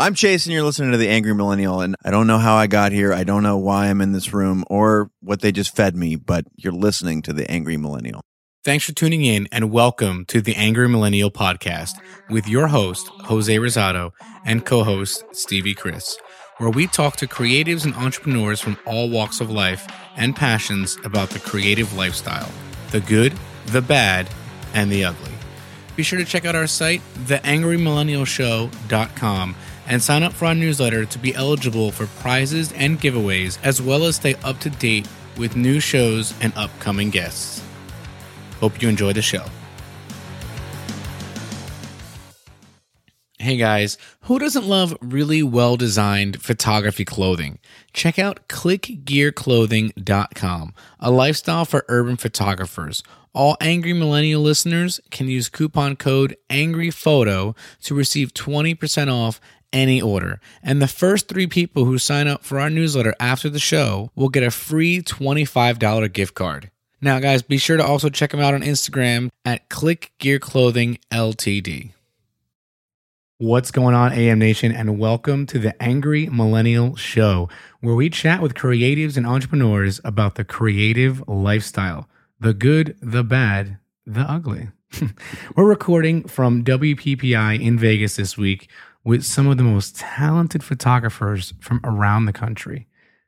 I'm Chase, and you're listening to The Angry Millennial. And I don't know how I got here. I don't know why I'm in this room or what they just fed me, but you're listening to The Angry Millennial. Thanks for tuning in and welcome to the Angry Millennial Podcast with your host, Jose Rosado, and co host, Stevie Chris, where we talk to creatives and entrepreneurs from all walks of life and passions about the creative lifestyle the good, the bad, and the ugly. Be sure to check out our site, theangrymillennialshow.com and sign up for our newsletter to be eligible for prizes and giveaways, as well as stay up to date with new shows and upcoming guests. Hope you enjoy the show. Hey guys, who doesn't love really well designed photography clothing? Check out clickgearclothing.com, a lifestyle for urban photographers. All Angry Millennial listeners can use coupon code ANGRYPHOTO to receive 20% off any order. And the first three people who sign up for our newsletter after the show will get a free $25 gift card. Now, guys, be sure to also check them out on Instagram at Click Gear Clothing Ltd. What's going on, AM Nation, and welcome to the Angry Millennial Show, where we chat with creatives and entrepreneurs about the creative lifestyle the good, the bad, the ugly. We're recording from WPPI in Vegas this week with some of the most talented photographers from around the country.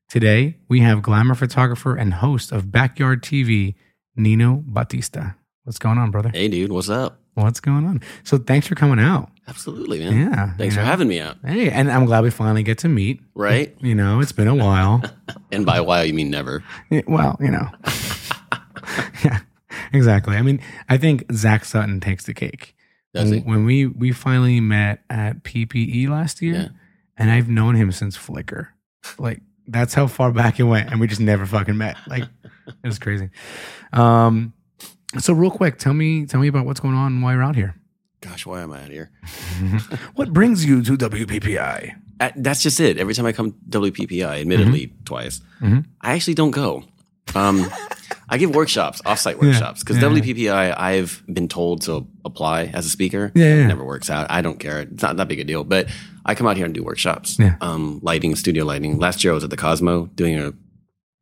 Today, we have glamour photographer and host of Backyard TV, Nino Batista. What's going on, brother? Hey, dude, what's up? What's going on? So, thanks for coming out. Absolutely, man. Yeah. Thanks for know. having me out. Hey, and I'm glad we finally get to meet. Right? You know, it's been a while. And by a while, you mean never. Yeah, well, you know. yeah, exactly. I mean, I think Zach Sutton takes the cake. Does he? When we we finally met at PPE last year, Yeah. and I've known him since Flickr. Like that's how far back it went, and we just never fucking met. Like it was crazy. Um, so real quick, tell me tell me about what's going on and why you're out here. Gosh, why am I out here? What brings you to WPPI? Uh, That's just it. Every time I come WPPI, admittedly twice, Mhm. I actually don't go. Um, I give workshops, offsite workshops, because yeah. WPPI, I've been told to apply as a speaker. Yeah, yeah. It never works out. I don't care. It's not that big a deal. But I come out here and do workshops. Yeah. Um, lighting, studio lighting. Last year I was at the Cosmo doing a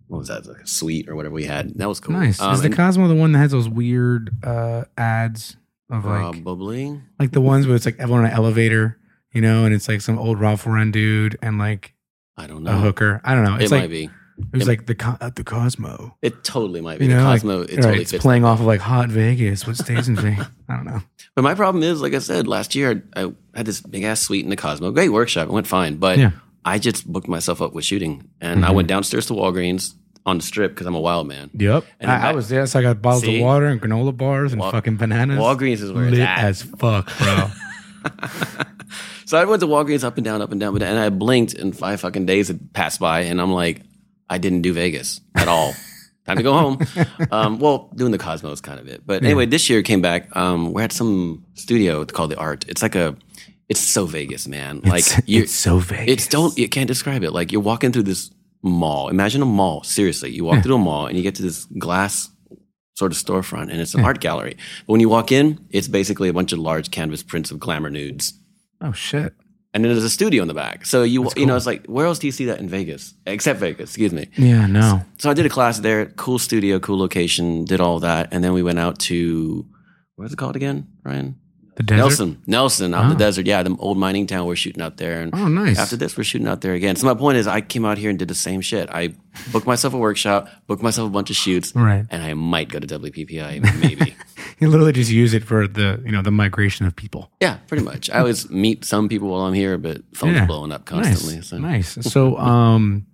what was that? Like a suite or whatever we had. That was cool. Nice. Um, Is the Cosmo the one that has those weird uh, ads of like probably. like the ones where it's like everyone on an elevator, you know, and it's like some old Ralph Lauren dude and like I don't know a hooker. I don't know. It's it like might be. It was It- like the at the Cosmo. It totally might be. You the know, like, Cosmo, it right, totally it's fits. playing off of like hot Vegas. What stays in Vegas? I don't know. But my problem is, like I said, last year I, I had this big ass suite in the Cosmo. Great workshop. It went fine. But Yeah. I just booked myself up with shooting. And I Mhm. went downstairs to Walgreens on the strip because I'm a wild man. Yep. And I, in I was there, so I got bottles See? of water and granola bars and Wal- fucking bananas. Walgreens is where lit it's as fuck, bro. So I went to Walgreens up and down, up and down, but and I blinked and five fucking days had passed by. And I'm like, I didn't do Vegas at all. Time to go home. Um, well, doing the Cosmos kind of it. But anyway, this year came back. Um, we're at some studio called the Art. It's like a, it's so Vegas, man. Like it's, you, it's so Vegas. It's don't you can't describe it. Like you're walking through this mall. Imagine a mall. Seriously, you walk through a mall and you get to this glass sort of storefront, and it's an art gallery. But when you walk in, it's basically a bunch of large canvas prints of glamour nudes, Oh shit. And then there's a studio in the back. So you That's you know it's like where else do you see that in Vegas except Vegas? Excuse me. Yeah. No. So I did a class there. Cool studio, cool location. Did all that, and then we went out to where's it called again, Ryan? The desert. Nelson, Nelson, out in Oh. the desert. Yeah, the old mining town. We're shooting out there, and Oh, nice. after this, we're shooting out there again. So my point is, I came out here and did the same shit. I booked myself a workshop, booked myself a bunch of shoots, Right. and I might go to WPPI, maybe. You literally just use it for the you know the migration of people. yeah, pretty much. I always meet some people while I'm here, but phones Yeah. blowing up constantly. Nice. So. Nice. So, um,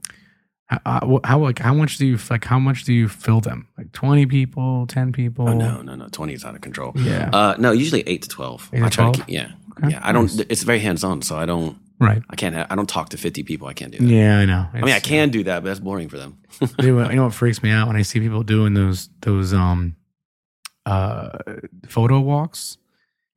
how, how like how much do you like how much do you fill them? Like twenty people, ten people? Oh no, no, no! Twenty is out of control. Yeah. Uh, no, usually eight to twelve. Eight to I try 12? to keep, yeah, Okay, yeah. I don't. nice. It's very hands on, so I don't. Right. I can't. Ha- I don't talk to fifty people. I can't do that. Yeah, I know. I mean, I can do that, but that's boring for them. you know, you know what freaks me out when I see people doing those those um uh photo walks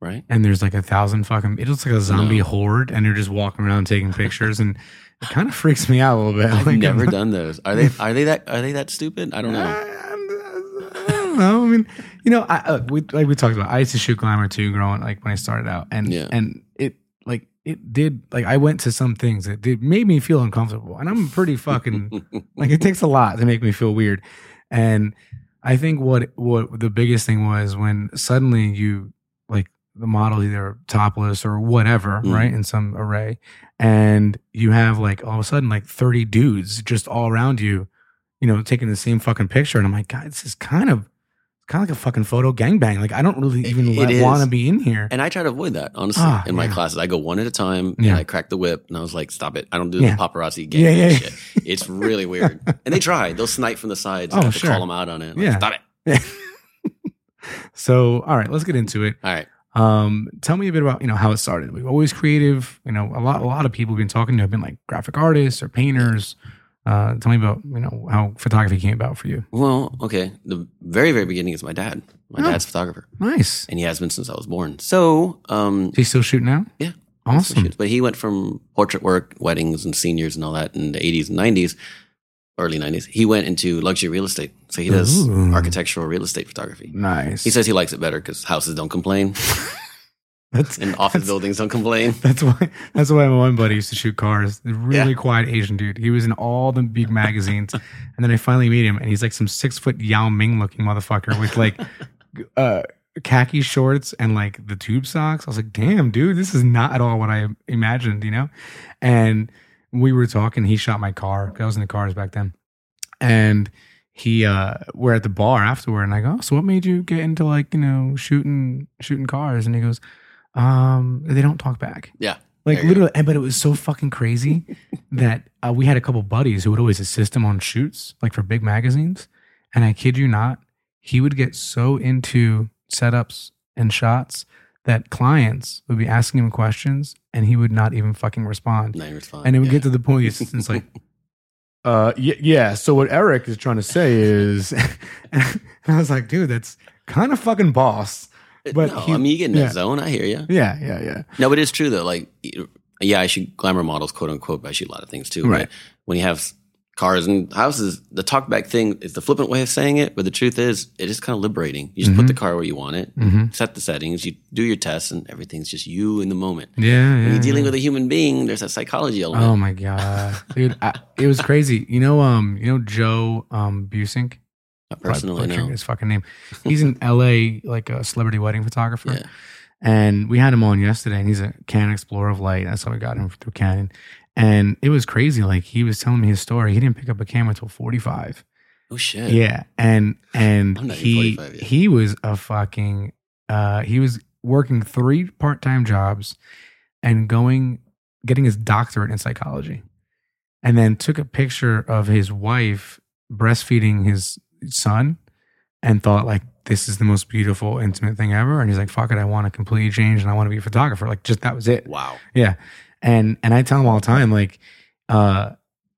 right? and there's like a thousand fucking it looks like a zombie No. horde and they're just walking around taking pictures and it kind of freaks me out a little bit. I've Like, never done those. Are they? Are they that? Are they that stupid? I don't know. I don't know. I mean, you know, I, uh, we like we talked about. I used to shoot glamour too, growing like when I started out, and Yeah. and it like it did like I went to some things that did made me feel uncomfortable, and I'm pretty fucking like it takes a lot to make me feel weird, and I think what what the biggest thing was when suddenly you like the model either topless or whatever, Mm. right, in some array, and you have like all of a sudden like 30 dudes just all around you, you know, taking the same fucking picture, and I'm like, God, this is kind of kind of like a fucking photo gangbang. Like I don't really even want to be in here. And I try to avoid that, honestly, Ah, in my yeah. classes. I go one at a time Yeah. and I crack the whip and I was like, stop it. I don't do Yeah. the paparazzi gang Yeah, shit. It's really weird. And they try. They'll snipe from the sides. Oh, I have to sure. call them out on it. Like, Yeah. Stop it. so, all right, let's get into it. All right. Um, tell me a bit about you know how it started. We've always creative. You know, a lot a lot of people we've been talking to have been like graphic artists or painters. Uh, tell me about you know how photography came about for you. Well, okay. The very, very beginning is my dad. My Oh. dad's a photographer. Nice. And he has been since I was born. So, um, Is he still shooting now? Yeah. Awesome. But he went from portrait work, weddings, and seniors and all that in the 80s and 90s, early 90s. He went into luxury real estate. So he does Ooh. architectural real estate photography. Nice. He says he likes it better because houses don't complain that's and office buildings don't complain. That's why. That's why my one buddy used to shoot cars. The really Yeah. quiet Asian dude. He was in all the big magazines, and then I finally meet him, and he's like some six foot Yao Ming looking motherfucker with like uh, khaki shorts and like the tube socks. I was like, damn, dude, this is not at all what I imagined, you know. And we were talking. He shot my car. I was in the cars back then, and he uh we're at the bar afterward and I go, so what made you get into like, you know, shooting shooting cars? And he goes, um, they don't talk back. Yeah. Like literally, and but it was so fucking crazy that uh, we had a couple buddies who would always assist him on shoots, like for big magazines. And I kid you not, he would get so into setups and shots that clients would be asking him questions and he would not even fucking respond. Nine years fine. And it would yeah. get to the point the assistant's like, uh, yeah, yeah. So what Eric is trying to say is, and I was like, dude, that's kind of fucking boss. but no, he- I mean, you get in yeah. that zone. I hear you. Yeah, yeah, yeah. No, but it's true though. Like, yeah, I shoot glamour models, quote unquote, but I shoot a lot of things too. but Right. When you have cars and houses, the talkback thing is the flippant way of saying it, but the truth is, it is kind of liberating. You just put the car where you want it, Mm-hmm. set the settings, you do your tests, and everything's just you in the moment. Yeah, yeah. When you're dealing yeah. with a human being, there's that psychology element. Oh my god, dude! I, it was crazy. You know, um, you know Joe um Buissink. Not personally, no. his fucking name. He's in L.A. like a celebrity wedding photographer, Yeah. and we had him on yesterday. And he's a Canon Explorer of Light. That's how we got him through Canon. And it was crazy. Like he was telling me his story. He didn't pick up a camera until forty five. Oh shit. Yeah, and and I'm not even he he was a fucking uh he was working three part-time jobs and going getting his doctorate in psychology. And then took a picture of his wife breastfeeding his son and thought like this is the most beautiful intimate thing ever and he's like fuck it I want to completely change and I want to be a photographer like just that was it. Wow. Yeah. And and I tell him all the time, like, uh,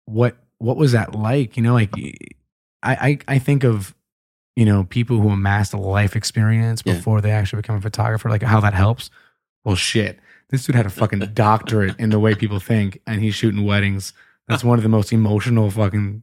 what what was that like? You know, like I I, I think of you know people who amassed a life experience Yeah. before they actually become a photographer, like how that helps. Well, shit, this dude had a fucking doctorate in the way people think, and he's shooting weddings. That's one of the most emotional fucking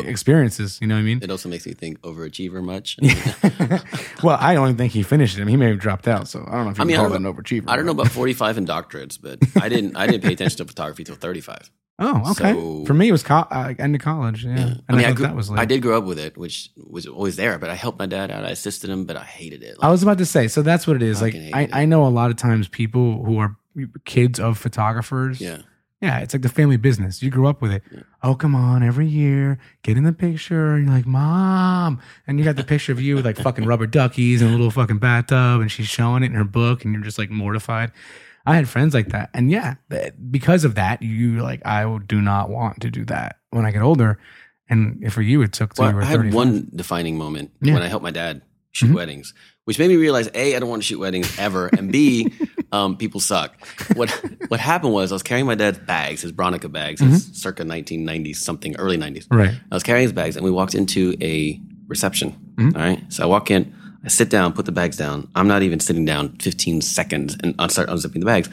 experiences. You know what I mean? It also makes me think overachiever much. well, I don't think he finished it. I mean, he may have dropped out, so I don't know if you I mean, can call that an overachiever. I don't know about 45 and doctorates, but I didn't. I didn't pay attention to photography till 35. Oh, okay. So- For me, it was co- uh, end of college. Yeah, Yeah. and I mean, I, thought grew, that was like. I did grow up with it, which was always there. But I helped my dad out. I assisted him, but I hated it. I was about to say, so that's what it is. Like, I. I know a lot of times people who are kids of photographers. yeah, Yeah, it's like the family business. You grew up with it. Yeah. Oh, come on, every year, get in the picture. And you're like, Mom. And you got the picture of you with like fucking rubber duckies and a little fucking bathtub, and she's showing it in her book, and you're just like mortified. I had friends like that. And yeah, because of that, you like, I do not want to do that when I get older. And for you, it took till well, you were I had 35. one defining moment Yeah. when I helped my dad shoot Mhm. weddings, which made me realize a I don't want to shoot weddings ever, and b um, people suck. What what happened was I was carrying my dad's bags, his Bronica bags, Mm-hmm. circa 1990s something, early 90s. Right. I was carrying his bags, and we walked into a reception. Mhm. all right, so I walk in, I sit down, put the bags down. I'm not even sitting down 15 seconds, and I start unzipping the bags.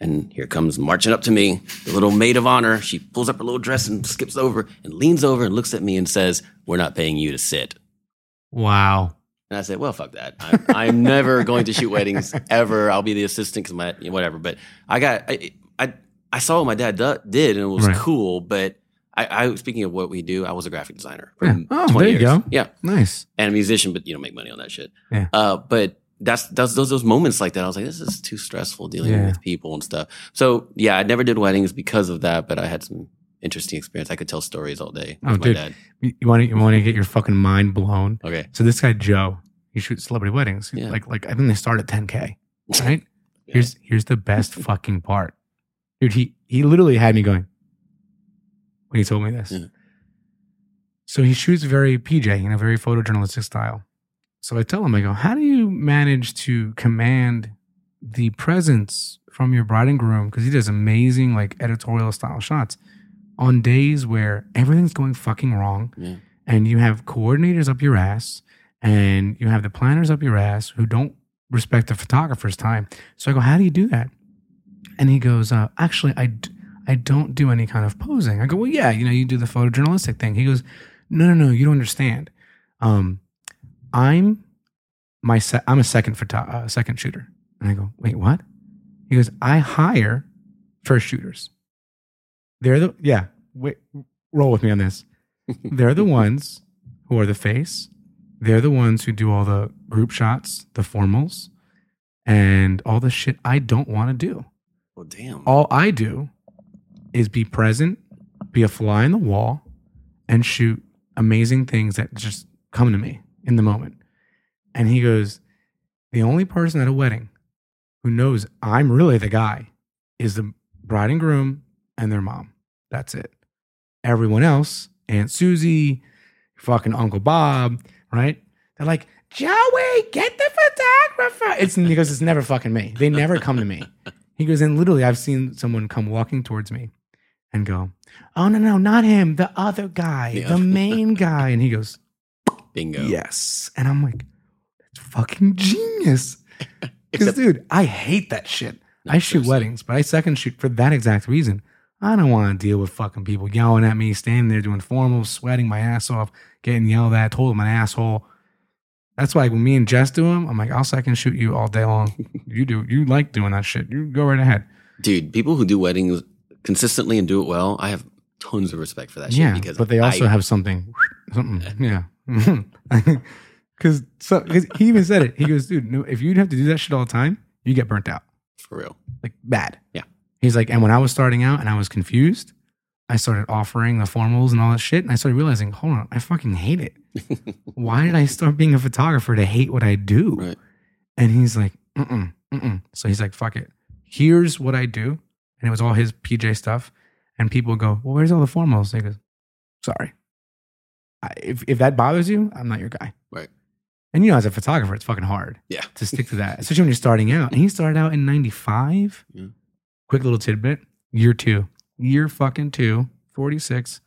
And here comes marching up to me, the little maid of honor. She pulls up her little dress and skips over and leans over and looks at me and says, "We're not paying you to sit." Wow. And I said, "Well, fuck that. I'm, I'm never going to shoot weddings ever. I'll be the assistant because my whatever." But I got. I, I I saw what my dad do, did and it was Right. cool, but I, I speaking of what we do, I was a graphic designer. for Yeah. Oh, 20 there you years. go. Yeah, Nice. and a musician, but you don't make money on that shit. Yeah. Uh, but that's that's those those moments like that. I was like, this is too stressful dealing Yeah. with people and stuff. So yeah, I never did weddings because of that, but I had some interesting experience. I could tell stories all day Oh, with my dude. dad. You want to you want to get your fucking mind blown? Okay. So this guy Joe, he shoots celebrity weddings. Yeah. Like like I think they start at 10k. Right? Here's here's the best fucking part, dude. He he literally had me going when he told me this. Yeah. So he shoots very PJ, you know, very photojournalistic style. So I tell him, I go, how do you manage to command the presence from your bride and groom? Because he does amazing like editorial style shots on days where everything's going fucking wrong Yeah. and you have coordinators up your ass and you have the planners up your ass who don't respect the photographer's time. So I go, how do you do that? And he goes, uh, actually, I, d- I don't do any kind of posing. I go, well, yeah, you know, you do the photojournalistic thing. He goes, no, no, no, you don't understand. Um, I'm my se- I'm a second photo- uh, second shooter. And I go, wait, what? He goes, I hire first shooters. They're the yeah. Wait, roll with me on this. They're the ones who are the face. They're the ones who do all the group shots, the formals, and all the shit I don't want to do. Well, damn. All I do is be present, be a fly in the wall, and shoot amazing things that just come to me in the moment. And he goes, The only person at a wedding who knows I'm really the guy is the bride and groom and their mom. That's it. Everyone else, Aunt Susie, fucking Uncle Bob, right? They're like, Joey, get the photographer. It's because it's never fucking me. They never come to me. He goes, and literally, I've seen someone come walking towards me and go, Oh, no, no, not him, the other guy, Yeah. the main guy. And he goes, Bingo. Yes. And I'm like, That's fucking genius. Because, dude, I hate that shit. I shoot weddings, but I second shoot for that exact reason. I don't want to deal with fucking people yelling at me, standing there doing formal, sweating my ass off, getting yelled at, told I'm an asshole. That's why when me and Jess do them, I'm like, I'll second shoot you all day long. you do, you like doing that shit. You go right ahead. Dude, people who do weddings consistently and do it well, I have tons of respect for that shit yeah, because but they also I, have something, something, yeah. Because so, 'cause he even said it. He goes, dude, no, if you'd have to do that shit all the time, you get burnt out. for real. like bad. Yeah. He's like, and when I was starting out and I was confused, I started offering the formals and all that shit, and I started realizing, hold on, I fucking hate it. Why did I start being a photographer to hate what I do? Right. And he's like, mm-mm, mm-mm. So he's like, fuck it. Here's what I do. And it was all his PJ stuff. And people go, well, where's all the formals? He goes, sorry. I, if, if that bothers you, I'm not your guy. Right. And you know, as a photographer, it's fucking hard Yeah. to stick to that, especially when you're starting out. And he started out in 95. Yeah. Quick little tidbit year two, year fucking two, 46.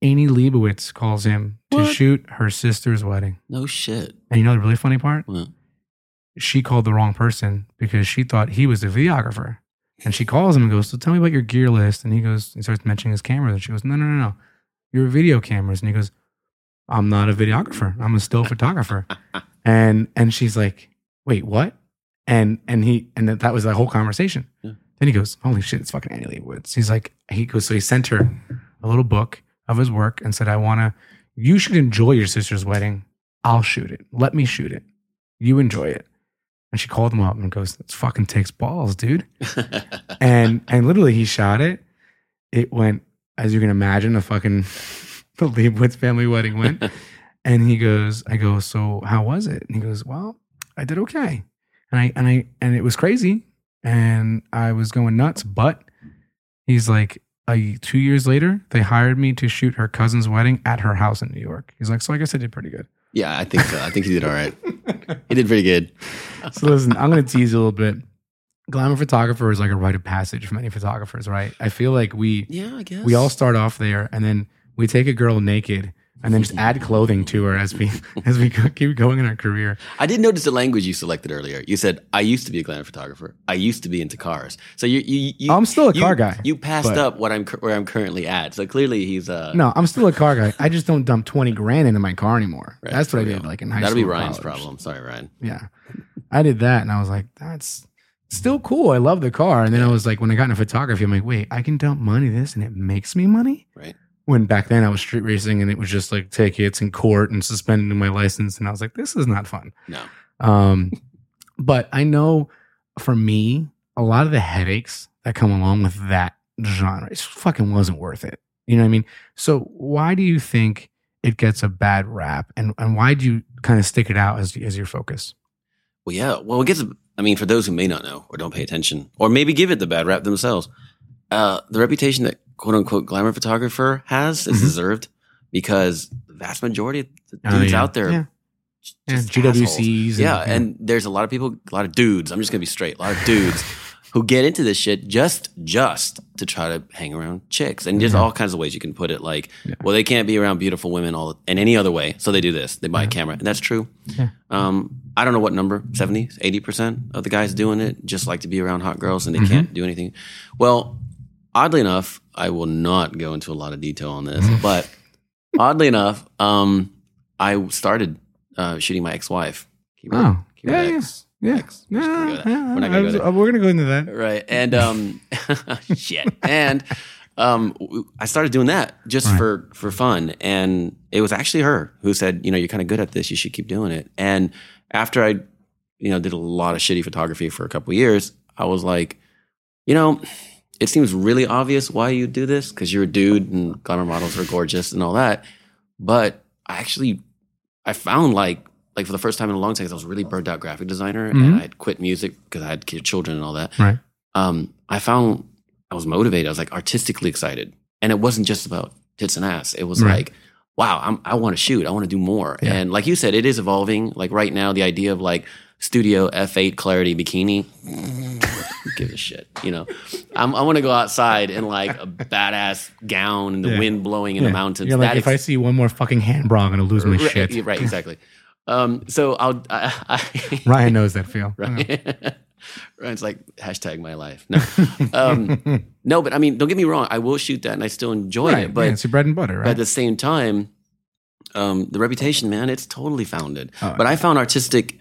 Annie Leibovitz calls him to What? shoot her sister's wedding. No shit. And you know the really funny part? What? She called the wrong person because she thought he was the videographer. And she calls him and goes, So tell me about your gear list. And he goes, and starts mentioning his cameras. And she goes, No, no, no, no. Your video cameras. And he goes, I'm not a videographer. I'm a still photographer. And and she's like, Wait, what? And and he and that was the whole conversation. Yeah. Then he goes, Holy shit, it's fucking Annie Leibovitz. He's like, he goes, so he sent her a little book of his work and said, I wanna, you should enjoy your sister's wedding. I'll shoot it. Let me shoot it. You enjoy it. And she called him up and goes, This fucking takes balls, dude. And and literally he shot it. It went, as you can imagine, the fucking the Leibovitz family wedding went. and he goes, I go, so how was it? And he goes, Well, I did okay. And I and I and it was crazy. And I was going nuts. But he's like, two years later, they hired me to shoot her cousin's wedding at her house in New York. He's like, so I guess I did pretty good. yeah, I think so. I think he did all right. He did pretty good. So listen, I'm going to tease you a little bit. Glamour photographer is like a rite of passage for many photographers, right? I feel like we Yeah, I guess. we all start off there, and then we take a girl naked, and then just add clothing to her as we as we keep going in our career. I did notice the language you selected earlier. You said, "I used to be a glamour photographer. I used to be into cars." So you, you, you I'm still a you- car guy, You passed but- up what I'm where I'm currently at. So clearly he's uh. No, I'm still a car guy. I just don't dump twenty grand into my car anymore. right, That's what I did, like in high That'll school. be Ryan's college. problem. Sorry, Ryan. Yeah, I did that, and I was like, that's still cool. I love the car. And then I was like, when I got into photography, I'm like, wait, I can dump money this and it makes me money. Right. When back then I was street racing and it was just like tickets in court and suspending my license, and I was like, this is not fun. No. Um, but I know for me, a lot of the headaches that come along with that genre, it fucking wasn't worth it. You know what I mean? So why do you think it gets a bad rap, and and why do you kind of stick it out as as your focus? Well, yeah. Well, it gets. I mean, for those who may not know or don't pay attention, or maybe give it the bad rap themselves, uh, the reputation that quote unquote glamour photographer has is Mhm. deserved because the vast majority of the Oh, dudes yeah. out there, Yeah. Yeah, just GWCs and- yeah, yeah. and there's a lot of people, a lot of dudes. I'm just gonna be straight. A lot of dudes who get into this shit just just to try to hang around chicks, and there's Yeah. all kinds of ways you can put it. Like, Yeah. well, they can't be around beautiful women all in any other way, so they do this. They buy Yeah. a camera, and that's true. Um, I don't know what number 70, 80 percent of the guys doing it just like to be around hot girls, and they Mhm. can't do anything. Well, oddly enough, I will not go into a lot of detail on this, but oddly enough, um, I started uh, shooting my ex-wife. Keyword- Oh, keyword yeah, yeah. ex. Yeah, Ex. We're just gonna go yeah, We're not gonna go there. We're gonna go into that. Right. And um shit. And um I started doing that just Right. for for fun and it was actually her who said, you know, you're kind of good at this, you should keep doing it. And after I you know did a lot of shitty photography for a couple of years, I was like, you know, it seems really obvious why you do this cuz you're a dude and glamour models are gorgeous and all that. But I actually I found like like for the first time in a long time I was really burned out graphic designer Mhm. and I had quit music because I had children and all that Right. um, I found I was motivated. I was like artistically excited, and it wasn't just about tits and ass. It was Right. like, wow, I'm, I want to shoot. I want to do more. Yeah. And like you said, it is evolving. Like right now, the idea of like studio F8 clarity bikini, Give a shit. You know, I'm, I want to go outside in like a badass gown and the Yeah. wind blowing in Yeah. the mountains. You're like, That if I see one more fucking hand bra, I'm gonna lose my right, shit. right, exactly. Um, so I'll, I, I, Ryan knows that feel. right? Ryan's like hashtag my life. No, um, no, but I mean, don't get me wrong. I will shoot that, and I still enjoy Right, it. But, yeah, it's your bread and butter, but right? at the same time, um, the reputation, man, it's totally founded. Oh, but I found artistic,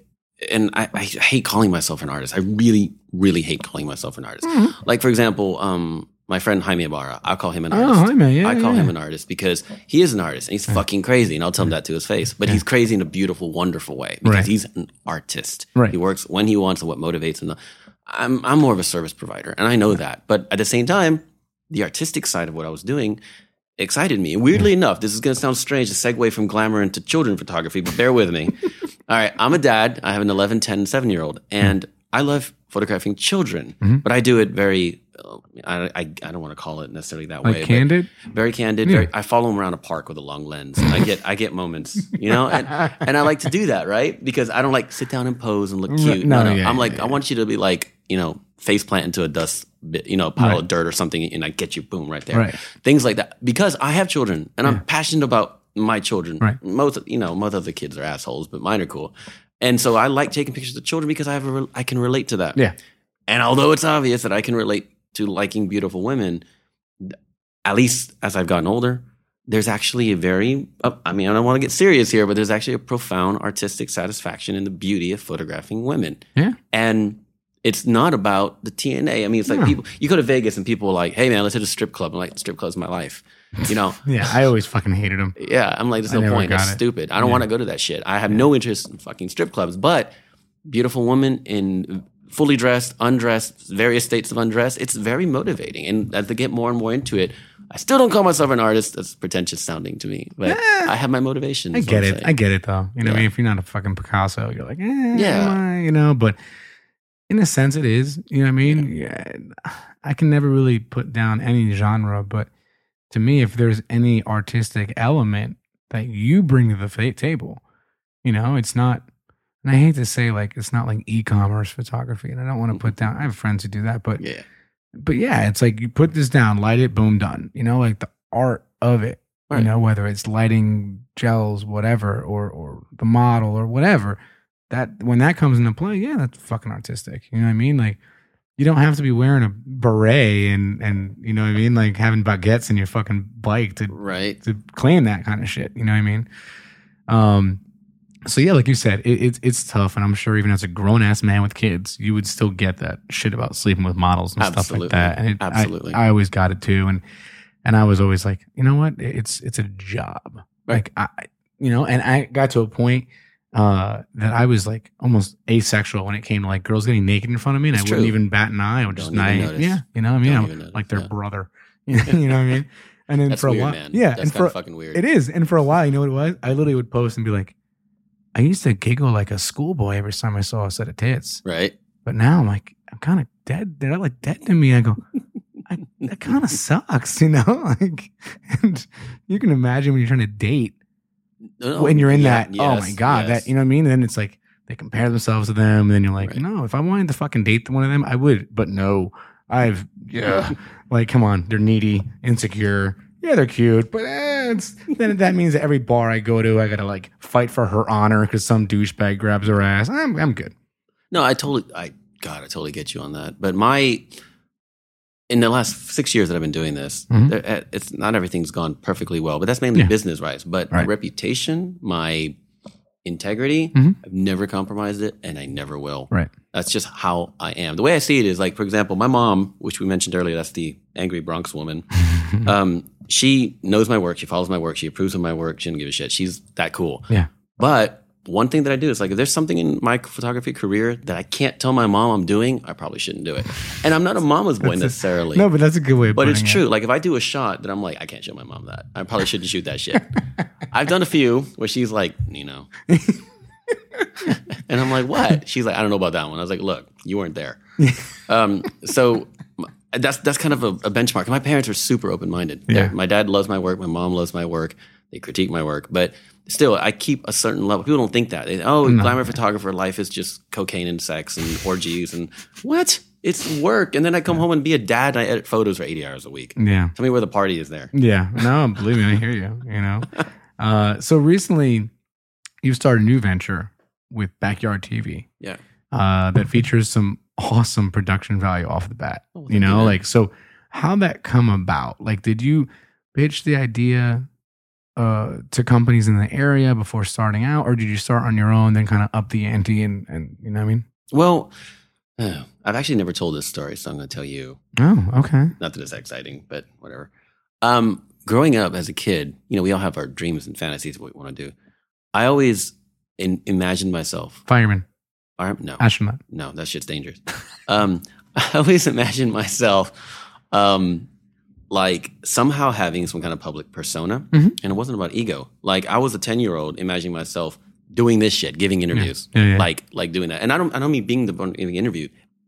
and I, I hate calling myself an artist. I really, really hate calling myself an artist. Mhm. Like for example, um, my friend Jaime Ibarra, I'll call him an Oh, artist. hi man. Yeah, I call yeah. him an artist because he is an artist and he's fucking crazy, and I'll tell him that to his face. But he's crazy in a beautiful, wonderful way because Right. he's an artist. Right. He works when he wants and what motivates him. I'm I'm more of a service provider, and I know that. But at the same time, the artistic side of what I was doing excited me. And weirdly enough, this is going to sound strange to segue from glamour into children photography, but bear with me. All right, I'm a dad. I have an 11, 10, 7 year old, and I love photographing children, Mhm. but I do it very. uh, I, I, I don't want to call it necessarily that way. Like but- candid. very candid. Yeah. Very, I follow them around a park with a long lens. I get I get moments, you know, and, and I like to do that, right? Because I don't like sit down and pose and look cute. No, No, no, yeah, I'm yeah, like. I want you to be like you know face plant into a dust, bit, you know, pile Right. of dirt or something, and I get you boom right there. Right. Things like that because I have children and. I'm passionate about my children. Right. Most you know most of the kids are assholes, but mine are cool. And so I like taking pictures of children because I have a re- I can relate to that. Yeah. And although it's obvious that I can relate to liking beautiful women, at least as I've gotten older, there's actually a very, uh, I mean, I don't want to get serious here, but there's actually a profound artistic satisfaction in the beauty of photographing women. Yeah. And it's not about the TNA. I mean, it's like No. people, you go to Vegas and people are like, hey man, let's hit a strip club. I'm like, strip club's my life. You know? Yeah, I always fucking hated them. Yeah, I'm like, there's no point. That's it. stupid. I don't Yeah. want to go to that shit. I have no interest in fucking strip clubs. But beautiful woman in fully dressed, undressed, various states of undress, it's very motivating. And as they get more and more into it, I still don't call myself an artist. That's pretentious sounding to me, but Eh. I have my motivations. I get it. I get it though. You know, what I mean, if you're not a fucking Picasso, you're like, eh, Yeah. I? you know. But in a sense, it is. You know what I mean? Yeah. I can never really put down any genre, but to me, if there's any artistic element that you bring to the table, you know, it's not. And I hate to say like it's not like e-commerce photography, and I don't want to mm-hmm. put down. I have friends who do that, but Yeah. but yeah, it's like you put this down, light it, boom, done. You know, like the art of it. Right. You know, whether it's lighting gels, whatever, or or the model or whatever. That when that comes into play, yeah, that's fucking artistic. You know what I mean? Like you don't have to be wearing a beret and and you know what I mean, like having baguettes in your fucking bike to Right. to claim that kind of shit. You know what I mean? Um, so yeah, like you said, it, it's it's tough, and I'm sure even as a grown ass man with kids, you would still get that shit about sleeping with models and stuff like that. And it, Absolutely. I, always got it too, and and I was always like, you know what, it's it's a job, like I, you know, and I got to a point uh that I was like almost asexual when it came to like girls getting naked in front of me, and It's I wouldn't even bat an eye. I would just Don't even not, notice. yeah, you know, what I mean, notice, like their yeah. brother, you know what I mean. And then That's for a weird, while, man. yeah, That's and for fucking weird. it is. And for a while, you know what it was? I literally would post and be like, I used to giggle like a schoolboy every time I saw a set of tits. right? But now I'm like, I'm kind of dead. They're like dead to me. I go, I, that kind of sucks, you know? Like, and you can imagine when you're trying to date, No, when you're in yeah, that, oh my God, yes. that, you know what I mean? And then it's like, they compare themselves to them. And then you're like, Right. no, if I wanted to fucking date one of them, I would. But no, I've, yeah. like, come on, they're needy, insecure. Yeah, they're cute, but eh, it's, then that means that every bar I go to, I gotta like fight for her honor because some douchebag grabs her ass. I'm, I'm good. No, I totally, I God, I totally get you on that. But my, in the last six years that I've been doing this, Mhm. there, uh, it's not everything's gone perfectly well, but that's mainly Yeah. business wise. But my reputation, my integrity, Mhm. I've never compromised it, and I never will. Right. That's just how I am. The way I see it is like, for example, my mom, which we mentioned earlier, that's the angry Bronx woman. um, she knows my work. She follows my work. She approves of my work. She doesn't give a shit. She's that cool. Yeah. But one thing that I do is like, if there's something in my photography career that I can't tell my mom I'm doing, I probably shouldn't do it. And I'm not a mama's boy That's a- necessarily. No, but that's a good way of But it's putting it. true. Like if I do a shot that I'm like, I can't show my mom that. I probably shouldn't shoot that shit. I've done a few where she's like, you know. and I'm like, what? She's like, I don't know about that one. I was like, look, you weren't there. um, so that's that's kind of a, a benchmark. My parents are super open minded. Yeah. My dad loves my work. My mom loves my work. They critique my work, but still, I keep a certain level. People don't think that. They, oh, No. glamour photographer life is just cocaine and sex and orgies and what? It's work. And then I come home and be a dad. and I edit photos for 80 hours a week. Yeah. Tell me where the party is there. Yeah. No, believe me, I hear you. You know. Uh, so recently, you started a new venture with Backyard TV. Yeah. Uh, that features some awesome production value off the bat. Oh, you thank you, know, like so. How that come about? Like, did you pitch the idea uh, to companies in the area before starting out, or did you start on your own, then kind of up the ante and and you know what I mean? Well, I've actually never told this story, so I'm going to tell you. Oh, okay. Not that it's exciting, but whatever. Um, growing up as a kid, you know, we all have our dreams and fantasies of what we want to do. I always in, imagined myself. Fireman, Arm, no, astronaut. no, that shit's dangerous. um, I always imagined myself, um, like somehow having some kind of public persona, Mhm. and it wasn't about ego. Like I was a ten year old imagining myself doing this shit, giving interviews, Yeah, yeah. like like doing that. And I don't I don't mean being the one giving interview,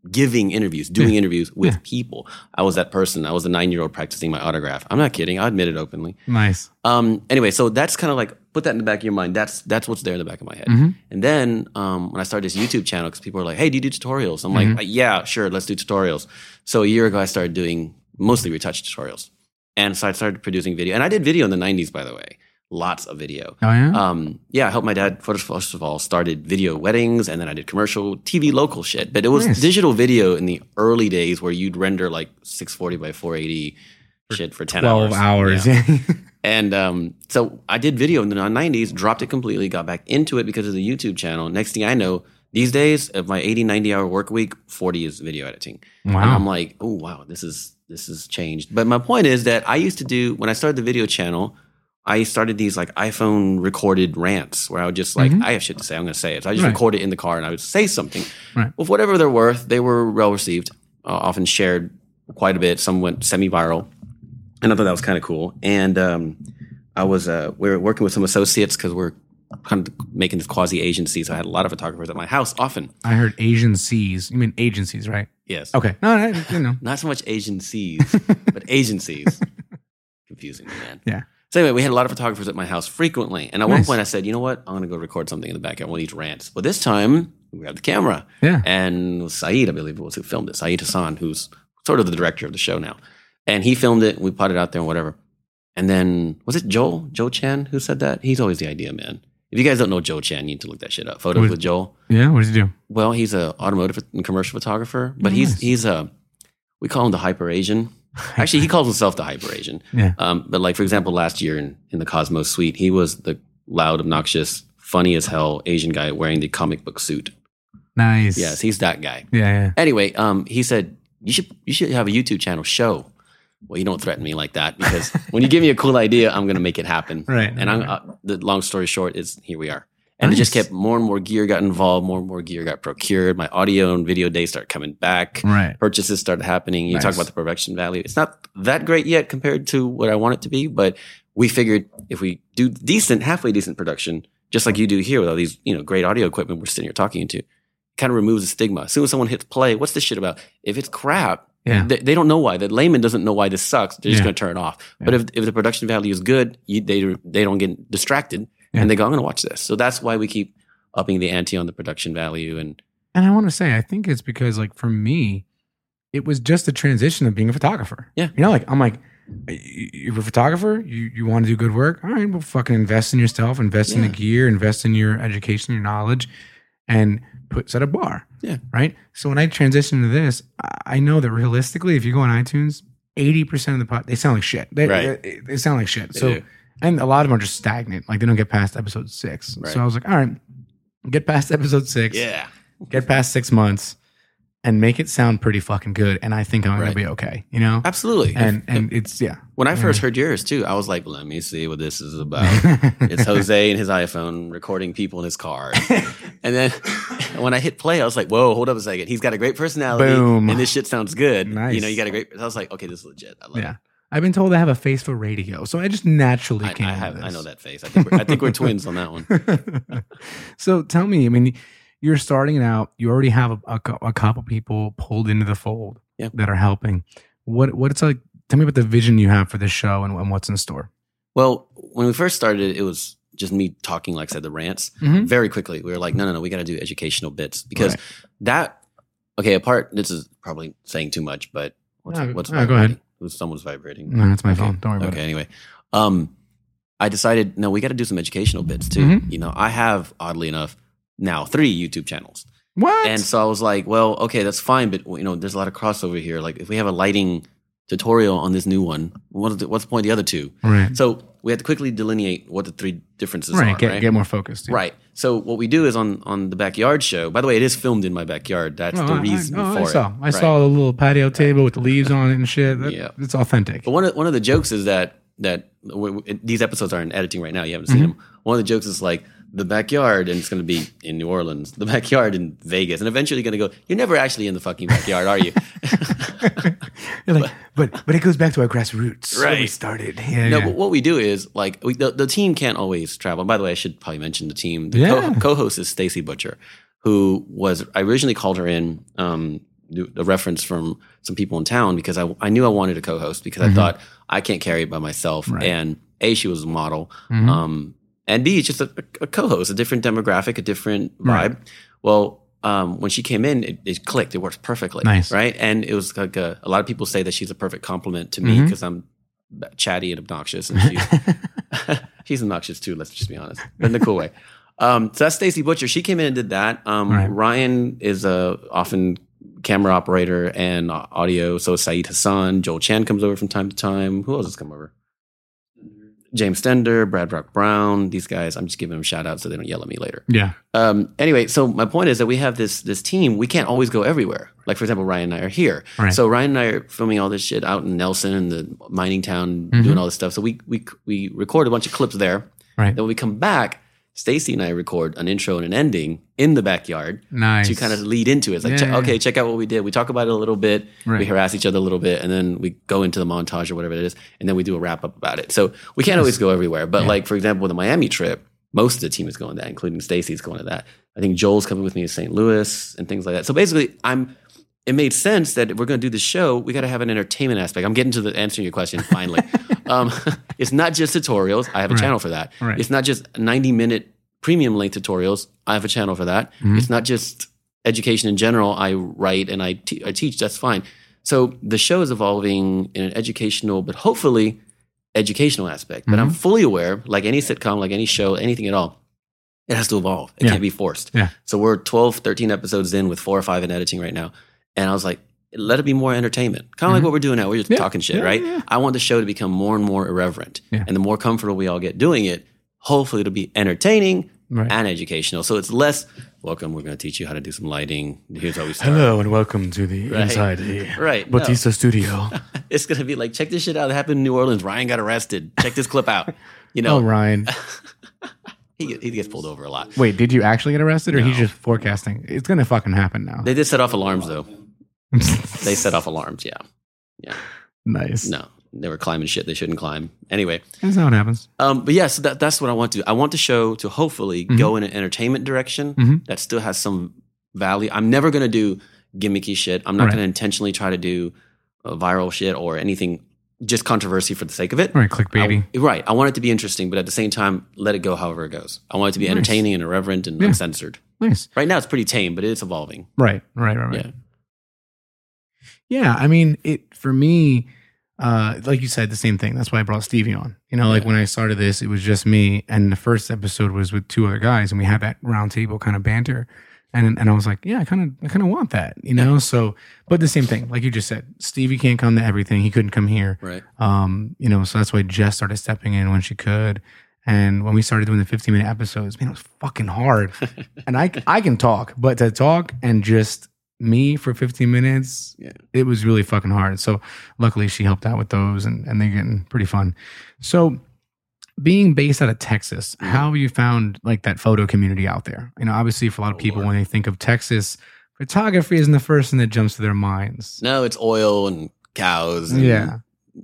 giving interviews, doing interviews with Yeah. people. I was that person. I was a nine year old practicing my autograph. I'm not kidding. I admit it openly. Nice. Um, anyway, so that's kind of like put that in the back of your mind. That's that's what's there in the back of my head. Mhm. And then um, when I started this YouTube channel, because people are like, "Hey, do you do tutorials?" I'm Mm-hmm. like, "Yeah, sure, let's do tutorials." So a year ago, I started doing mostly retouch tutorials, and so I started producing video. And I did video in the '90s, by the way, lots of video. Oh yeah. Um, yeah, I helped my dad first, first of all started video weddings, and then I did commercial TV local shit. But it was Nice. digital video in the early days where you'd render like 640 by 480 shit for 10 Twelve hours. Yeah. Yeah. And um, so I did video in the 90s, dropped it completely, got back into it because of the YouTube channel. Next thing I know, these days of my 80, 90 hour work week, 40 is video editing. And wow. I'm like, oh wow, this is this has changed. But my point is that I used to do when I started the video channel, I started these like iPhone recorded rants where I would just like, I have shit to say, I'm going to say it. So I just Right. record it in the car and I would say something. Right. With whatever they're worth, they were well received, uh, often shared quite a bit. Some went semi viral, and I thought that was kind of cool. And um, I was uh, we were working with some associates because we're kind of making this quasi agency. So I had a lot of photographers at my house often. I heard Asian seas. You mean agencies, right? Yes. Okay. No, no, you know. Not so much agencies, but agencies. Confusing me, man. Yeah. So anyway, we had a lot of photographers at my house frequently, and at one point I said, "You know what? I'm going to go record something in the backyard, one of these rants." But this time we grabbed the camera, Yeah. and Saeed, I believe it was, who filmed it. Saeed Hassan, who's sort of the director of the show now, and he filmed it. We put it out there and whatever. And then was it Joel Joe Chan who said that? He's always the idea man. If you guys don't know Joe Chan, you need to look that shit up. Photos Was- with Joel. Yeah. What does he do? Well, he's a automotive and commercial photographer, but he's nice. he's a we call him the hyper Asian. Actually, he calls himself the hyper Asian. Yeah. Um, but like for example, last year in, in the Cosmos Suite, he was the loud, obnoxious, funny as hell Asian guy wearing the comic book suit. Nice. Yes, he's that guy. Yeah, yeah. Anyway, um, he said you should you should have a YouTube channel show. Well, you don't threaten me like that because when you give me a cool idea, I'm going to make it happen. Right. And I'm uh, the long story short is here we are. And it just kept more and more gear got involved, more and more gear got procured. My audio and video days start coming back. Right. Purchases started happening. You Nice. talk about the production value. It's not that great yet compared to what I want it to be, but we figured if we do decent, halfway decent production, just like you do here with all these, you know, great audio equipment we're sitting here talking into, kind of removes the stigma. As soon as someone hits play, what's this shit about? If it's crap, Yeah. they, they don't know why. The layman doesn't know why this sucks. They're just Yeah. going to turn it off. But if, if the production value is good, you, they they don't get distracted Yeah. and they go, I'm going to watch this. So that's why we keep upping the ante on the production value. And And I want to say, I think it's because, like, for me, it was just a transition of being a photographer. Yeah. You know, like, I'm like, you're a photographer, you, you want to do good work. All right, well, fucking invest in yourself, invest in the gear, invest in your education, your knowledge, and put set a bar. Yeah. Right. So when I transition to this, I- know that realistically, if you go on iTunes, 80% of the pod, they sound like shit. They, Right. they, they sound like shit. They so, do. and a lot of them are just stagnant. Like, they don't get past episode six. Right. So I was like, all right, get past episode six yeah, get past six months and make it sound pretty fucking good and i think i'm gonna be okay you know absolutely. and and it's yeah when I first heard yours too, I was like, let me see what this is about. it's Jose and his iPhone recording people in his car. and then when I hit play, I was like, whoa, hold up a second. He's got a great personality. Boom. And this shit sounds good. Nice. You know, you got a great, I was like, okay, this is legit. I love yeah it. i've been told i have a face for radio so i just naturally I, came I have, I know that face. I think we're, I think we're twins on that one. so tell me i mean you're starting out you already have a, a, a couple people pulled into the fold Yeah. that are helping what what it's like tell me about the vision you have for this show and, and what's in store Well, when we first started, it was just me talking, like I said, the rants. Mhm. Very quickly, we were like, no, no, no, we got to do educational bits because Right. that. Okay, apart. This is probably saying too much, but what's No, what's no, go ahead. Someone's vibrating? no that's my Okay. phone don't worry about Okay, it Okay, anyway. Um, I decided, no, we got to do some educational bits too. Mhm. You know, I have, oddly enough, now three YouTube channels. what And so I was like, well, okay, that's fine, but you know, there's a lot of crossover here. Like, if we have a lighting tutorial on this new one, what's the, what's the point of the other two? right So we had to quickly delineate what the three differences right, are. get, right? get more focused yeah. Right. So what we do is on on the backyard show. By the way, it is filmed in my backyard. That's Oh, the I- I- reason oh, for I it. saw. I Right. saw the little patio table with the leaves on it and shit. That- Yeah. it's authentic. But one of one of the jokes is that that w- w- these episodes are in editing right now. You haven't seen Mm-hmm. them. One of the jokes is like the backyard, and it's going to be in New Orleans. The backyard in Vegas, and eventually you're going to go. You're never actually in the fucking backyard, are you? Like, but but it goes back to our grassroots. where we started. Yeah, no, yeah. but what we do is like we, the, the team can't always travel. And By the way, I should probably mention the team. The Yeah. co- co-host is Stacy Butcher, who was I originally called her in um, a reference from some people in town because I I knew I wanted a co-host because I thought I can't carry it by myself. Mm-hmm. Right. And a she was a model, Mhm. um, and b it's just a, a co-host, a different demographic, a different vibe. Right. Well. Um, when she came in, it, it clicked. It worked perfectly. Nice. right? And it was like a, a lot of people say that she's a perfect compliment to me because I'm chatty and obnoxious, and she's she's obnoxious too. Let's just be honest, but in a cool way. Um, so that's Stacy Butcher. She came in and did that. Um, Right. Ryan is a often camera operator and audio. So Saeed Hassan, Joel Chan comes over from time to time. Who else has come over? James Stender, Brad Rock Brown. These guys. I'm just giving them shout outs so they don't yell at me later. yeah. Um, anyway, so my point is that we have this this team. We can't always go everywhere. Like for example, Ryan and I are here. Right. So Ryan and I are filming all this shit out in Nelson and the mining town, Mhm. doing all this stuff. So we we we record a bunch of clips there. Right. Then when we come back, Stacy and I record an intro and an ending in the backyard Nice. to kind of lead into it. It's like, Yeah. okay, check out what we did. We talk about it a little bit. Right. We harass each other a little bit, and then we go into the montage or whatever it is, and then we do a wrap up about it. So we can't always go everywhere. But Yeah. like for example, the Miami trip, most of the team is going to that, including Stacy's going to that. I think Joel's coming with me to St. Louis and things like that. So basically, I'm. It made sense that if we're going to do this show, we got to have an entertainment aspect. I'm getting to the answering your question finally. um, it's not just tutorials. I have a Right. channel for that. Right. It's not just 90 minute premium length tutorials. I have a channel for that. Mhm. It's not just education in general. I write and I, te- I teach. That's fine. So the show is evolving in an educational, but hopefully educational aspect. But I'm Mhm. fully aware, like any sitcom, like any show, anything at all, it has to evolve. It Yeah. can't be forced. Yeah. So we're 12, 13 episodes in with four or five in editing right now. And I was like, let it be more entertainment. Kind of like Mhm. what we're doing now. We're just Yeah. talking shit, Yeah, right? I want the show to become more and more irreverent. And the more comfortable we all get doing it, hopefully it'll be entertaining Right. and educational. So it's less. Welcome. We're going to teach you how to do some lighting. Here's how we start. Hello and welcome to the Right. inside the Right, no. Batista studio. It's going to be like, check this shit out that happened in New Orleans. Ryan got arrested. Check this clip out. You know, oh, Ryan. he, he gets pulled over a lot. Wait, did you actually get arrested or he's just forecasting? It's gonna fucking happen now. They did set off alarms though. They set off alarms. Yeah. Yeah. nice. No, they were climbing shit they shouldn't climb. Anyway, That's how it happens. um, but yeah, so that, that's what I want to do. I want the show to hopefully Mm-hmm. go in an entertainment direction Mhm. that still has some value. I'm never going to do gimmicky shit. I'm not Right. going to intentionally try to do uh, viral shit or anything, just controversy for the sake of it. Right, clickbaity. I, right. I want it to be interesting, but at the same time, let it go however it goes. I want it to be Nice. entertaining and irreverent and Yeah. uncensored. nice. Right now, it's pretty tame, but it's evolving. Right, right, right, right. Yeah. Yeah, I mean, it for me, uh, like you said, the same thing. That's why I brought Stevie on. You know, like when I started this, it was just me, and the first episode was with two other guys, and we had that round table kind of banter. And and I was like, yeah, I kind of I kind of want that, you know. So, but the same thing, like you just said, Stevie can't come to everything. He couldn't come here. Right. Um, you know, so that's why Jess started stepping in when she could. And when we started doing the 15 minute episodes, man, it was fucking hard. and I I can talk, but to talk and just me for 15 minutes, Yeah. it was really fucking hard. So luckily she helped out with those and, and they're getting pretty fun. So being based out of Texas, how have you found like that photo community out there? You know, obviously for a lot of people, when they think of Texas, photography isn't the first thing that jumps to their minds. No, it's oil and cows and Yeah.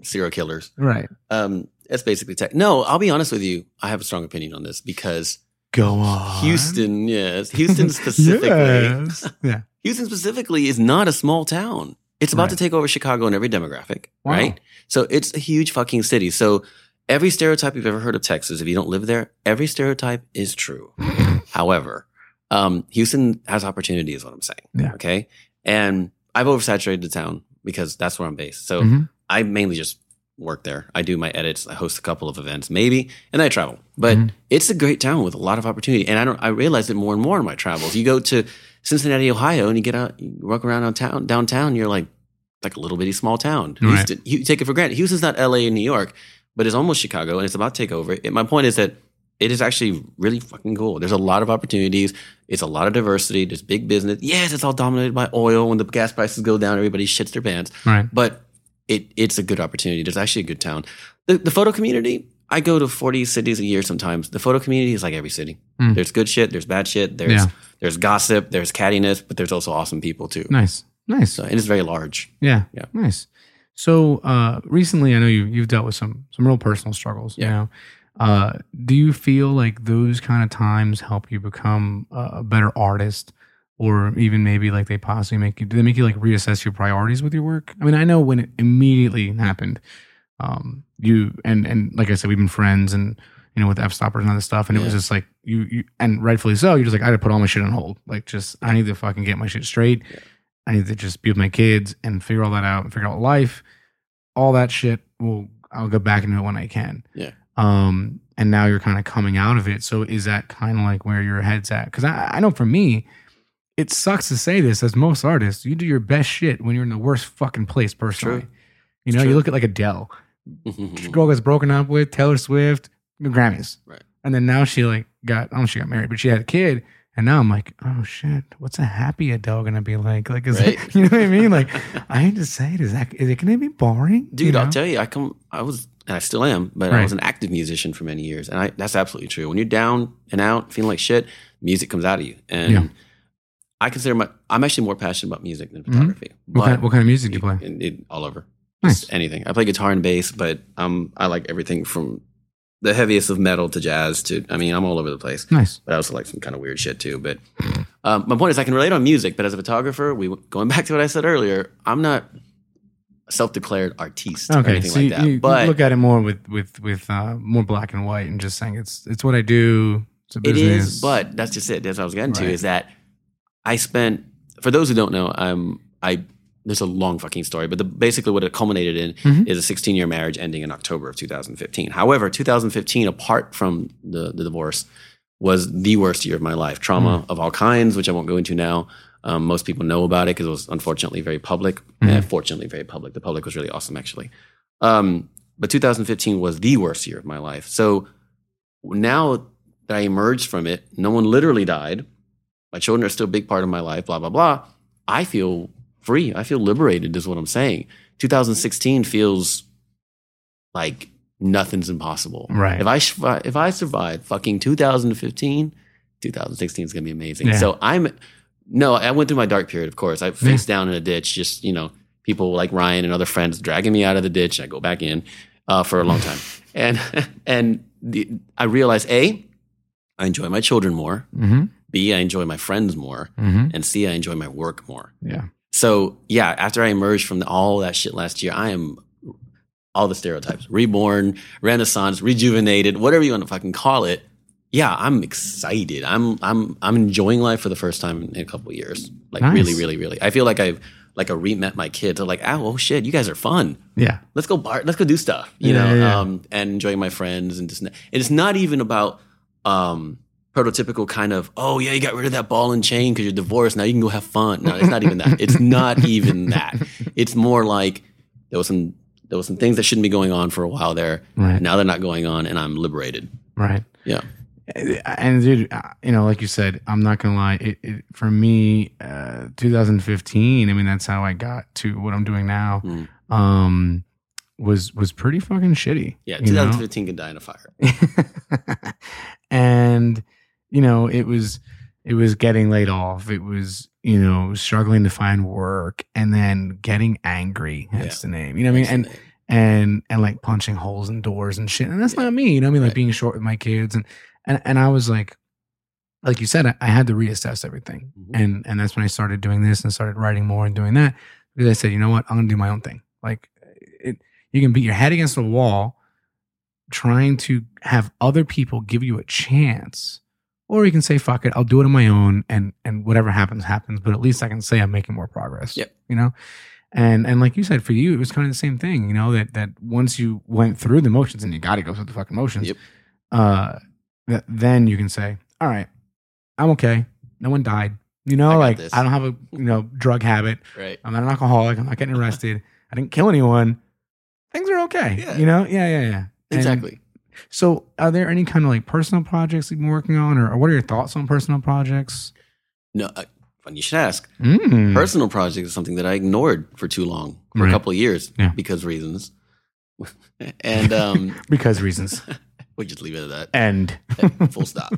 serial killers. Right. Um, that's basically tech. No, I'll be honest with you. I have a strong opinion on this because Go on. Houston, yes, Houston specifically, Yes. Yeah. Houston specifically is not a small town. It's about Right. to take over Chicago in every demographic, Wow. right? So it's a huge fucking city. So every stereotype you've ever heard of Texas, if you don't live there, every stereotype is true. However, um, Houston has opportunity, is what I'm saying. Yeah. Okay. And I've oversaturated the town because that's where I'm based. So Mhm. I mainly just work there. I do my edits. I host a couple of events, maybe, and I travel. But Mhm. it's a great town with a lot of opportunity. And I don't. I realize it more and more in my travels. You go to Cincinnati, Ohio, and you get out, you walk around downtown. Downtown, you're like like a little bitty small town. Right. Houston, you take it for granted. Houston's not L.A. and New York, but it's almost Chicago, and it's about to take over. It, my point is that it is actually really fucking cool. There's a lot of opportunities. It's a lot of diversity. There's big business. Yes, it's all dominated by oil. When the gas prices go down, everybody shits their pants Right. but it it's a good opportunity. There's actually a good town. The, the photo community, I go to 40 cities a year sometimes. The photo community is like every city. Mm. There's good shit, there's bad shit, there's Yeah. there's gossip, there's cattiness, but there's also awesome people too. Nice. Nice. So, and it's very large. Yeah. Yeah. Nice. So uh recently I know you you've dealt with some some real personal struggles, you Yeah. know. Uh do you feel like those kind of times help you become a better artist or even maybe like they possibly make you do they make you like reassess your priorities with your work? I mean, I know when it immediately happened, um you and and like I said we've been friends and you know with Fstoppers and other stuff and it was just like you you and rightfully so, you're just like I had to put all my shit on hold. Like just I need to fucking get my shit straight. Yeah. I need to just be with my kids and figure all that out and figure out life. All that shit will I'll go back into it when I can. Yeah. Um, and now you're kind of coming out of it. So is that kind of like where your head's at? Because I, I know for me, it sucks to say this as most artists, you do your best shit when you're in the worst fucking place personally. True. You know, you look at like Adele, girl gets broken up with, Taylor Swift, Grammys. Right. And then now she like got, I don't know if she got married, but she had a kid. And now I'm like, oh shit, what's a happy Adele gonna be like? Like, is Right. it, you know what I mean? Like, I hate to say it, is that is it gonna be boring, Dude, You know? I'll tell you, I come I was and I still am, but I was an active musician for many years. And I that's absolutely true. When you're down and out, feeling like shit, music comes out of you. And Yeah. I consider my I'm actually more passionate about music than Mhm. photography. What kind, what kind of music do you play? It, it- all over. Nice. Just anything. I play guitar and bass, but um, I like everything from the heaviest of metal to jazz to. I mean, I'm all over the place. Nice. But I also like some kind of weird shit too. But um, my point is, I can relate on music, but as a photographer, we going back to what I said earlier, I'm not self-declared artiste or Okay, anything so like you, that. you but look at it more with with with uh, more black and white, and just saying it's it's what I do. It's a business. is, but that's just it. That's what I was getting to. Is that I spent for those who don't know, um, I there's a long fucking story, but the, basically what it culminated in Mhm. is a 16 year marriage ending in October of 2015. However, 2015, apart from the the divorce, was the worst year of my life. Trauma Mm. of all kinds, which I won't go into now. Um, most people know about it because it was unfortunately very public. Mhm. And fortunately, very public. The public was really awesome, actually. Um, but 2015 was the worst year of my life. So now that I emerged from it, no one literally died. My children are still a big part of my life, blah, blah, blah. I feel free. I feel liberated, is what I'm saying. 2016 feels like nothing's impossible. Right. If I if I survive fucking 2015, 2016 is gonna be amazing. Yeah. So I'm no, I went through my dark period. Of course, I face down in a ditch. Just you know, people like Ryan and other friends dragging me out of the ditch. I go back in uh, for a long time, and and the, I realized a, I enjoy my children more. Mm-hmm. B, I enjoy my friends more, Mm-hmm. and C, I enjoy my work more. Yeah. So yeah, after I emerged from all that shit last year, I am all the stereotypes, reborn, renaissance, rejuvenated, whatever you want to fucking call it. Yeah, I'm excited. I'm I'm I'm enjoying life for the first time in a couple of years. Like Nice. really, really, really. I feel like I've like I re-met my kids. I'm like, oh, oh shit, you guys are fun. Yeah. Let's go bar. Let's go do stuff. You Yeah, know, yeah, yeah. Um, and enjoying my friends and just. and It's not even about um, prototypical kind of. Oh yeah, you got rid of that ball and chain because you're divorced. Now you can go have fun. No, it's not even that. It's not even that. It's more like there was some there was some things that shouldn't be going on for a while there. Right. Now they're not going on, and I'm liberated. Right. Yeah. and dude, uh, you know, like you said, I'm not gonna lie. It, it for me, uh, 2015. I mean, that's how I got to what I'm doing now. Mm. Um, was was pretty fucking shitty. Yeah. you know? 2015 can die in a fire. and you know, it was it was getting laid off. It was you know struggling to find work, and then getting angry. That's the name. You know what I mean? And and and like punching holes in doors and shit. And that's not me. You know what I mean? Like Right. being short with my kids and and and I was like, like you said, I, I had to reassess everything. Mhm. And and that's when I started doing this and started writing more and doing that because I said, you know what, I'm gonna do my own thing. Like it, you can beat your head against the wall trying to have other people give you a chance. Or you can say, fuck it, I'll do it on my own and and whatever happens, happens. But at least I can say I'm making more progress. Yep. You know? And and like you said, for you, it was kind of the same thing, you know, that that once you went through the motions and you gotta go through the fucking motions, Yep. uh that then you can say, All right, I'm okay. No one died. You know, I like this. I don't have a you know drug habit. Right. I'm not an alcoholic. I'm not getting arrested. I didn't kill anyone. Things are okay. Yeah. You know? Yeah, yeah, yeah. And Exactly. So are there any kind of like personal projects you've been working on or, or what are your thoughts on personal projects? No. Uh, fun you should ask. Mm. Personal project is something that I ignored for too long, for Right. a couple of years, Yeah. because reasons. and um, because reasons. we just leave it at that. And Full stop.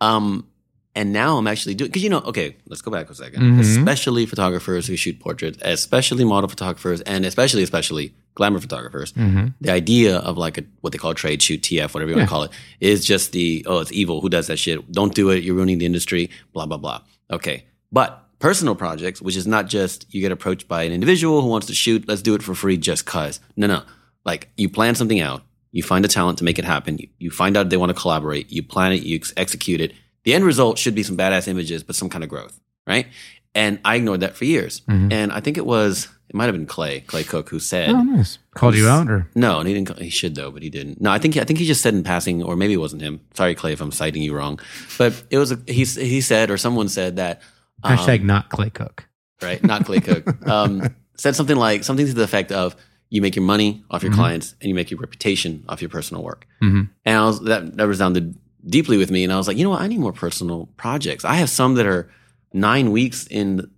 Um, and now I'm actually doing because you know, okay, let's go back a 2nd Mhm. Especially photographers who shoot portraits, especially model photographers, and especially especially glamour photographers. Mm-hmm. The idea of like a what they call trade shoot, TF, whatever you want to call it, is just the oh, it's evil. Who does that shit? Don't do it. You're ruining the industry. Blah blah blah. Okay, but personal projects, which is not just you get approached by an individual who wants to shoot, let's do it for free just cause. No, no. Like you plan something out, you find a talent to make it happen. You, you find out they want to collaborate. You plan it. You ex- execute it. The end result should be some badass images, but some kind of growth, right? And I ignored that for years. Mhm. And I think it was it might have been Clay Clay Cook who said. Oh, nice. Called you out or? No, and he didn't. He should though, but he didn't. No, I think I think he just said in passing, or maybe it wasn't him. Sorry, Clay, if I'm citing you wrong. But it was a, he. He said, or someone said that. um, Hashtag not Clay Cook. right, not Clay Cook. Um, said something like something to the effect of, "You make your money off your Mhm. clients, and you make your reputation off your personal work." Mhm. And I was that that resounded deeply with me, and I was like, you know what? I need more personal projects. I have some that are nine weeks in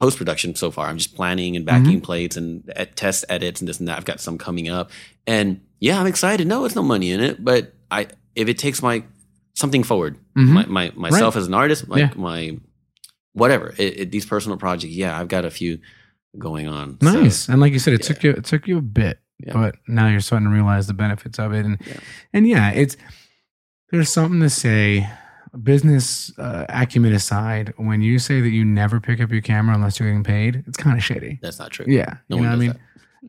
post production so far. I'm just planning and backing plates and at test edits and this and that. I've got some coming up, and yeah, I'm excited. No, it's no money in it, but I if it takes my something forward, Mhm. my, my myself as an artist, like Yeah. my whatever, it, it, these personal projects. Yeah, I've got a few going on. So, Nice. and like you said, it yeah. took you it took you a bit, Yeah. but now you're starting to realize the benefits of it. And and yeah, it's there's something to say, business uh, acumen aside, when you say that you never pick up your camera unless you're getting paid, it's kind of shitty. that's not true. Yeah, No you know what I mean. that.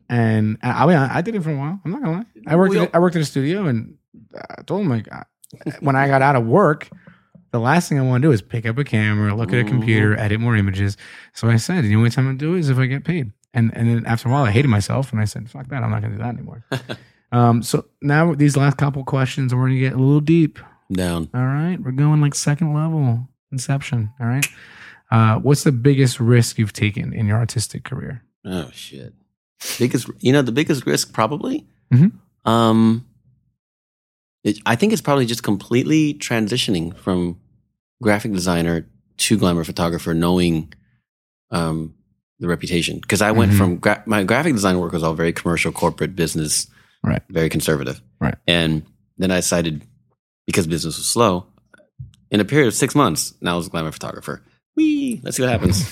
And I, I mean, I did it for a while. I'm not gonna lie. I worked. At, I worked at a studio, and I told them like, when I got out of work, the last thing I want to do is pick up a camera, look at a Mhm. computer, edit more images. So I said, the only time I do it is if I get paid. And and then after a while, I hated myself, and I said, fuck that, I'm not gonna do that anymore. um, so now these last couple questions, we're gonna get a little deep. Down. All right, we're going like second level Inception. All right. Uh, what's the biggest risk you've taken in your artistic career? Oh shit. Biggest, you know, the biggest risk probably. Mhm. Um, It, I think it's probably just completely transitioning from graphic designer to glamour photographer, knowing um, the reputation. Because I went Mhm. from gra- my graphic design work was all very commercial, corporate business, Right. Very conservative, Right. And then I decided because business was slow, in a period of six months, now I was a glamour photographer. Wee, let's see what happens.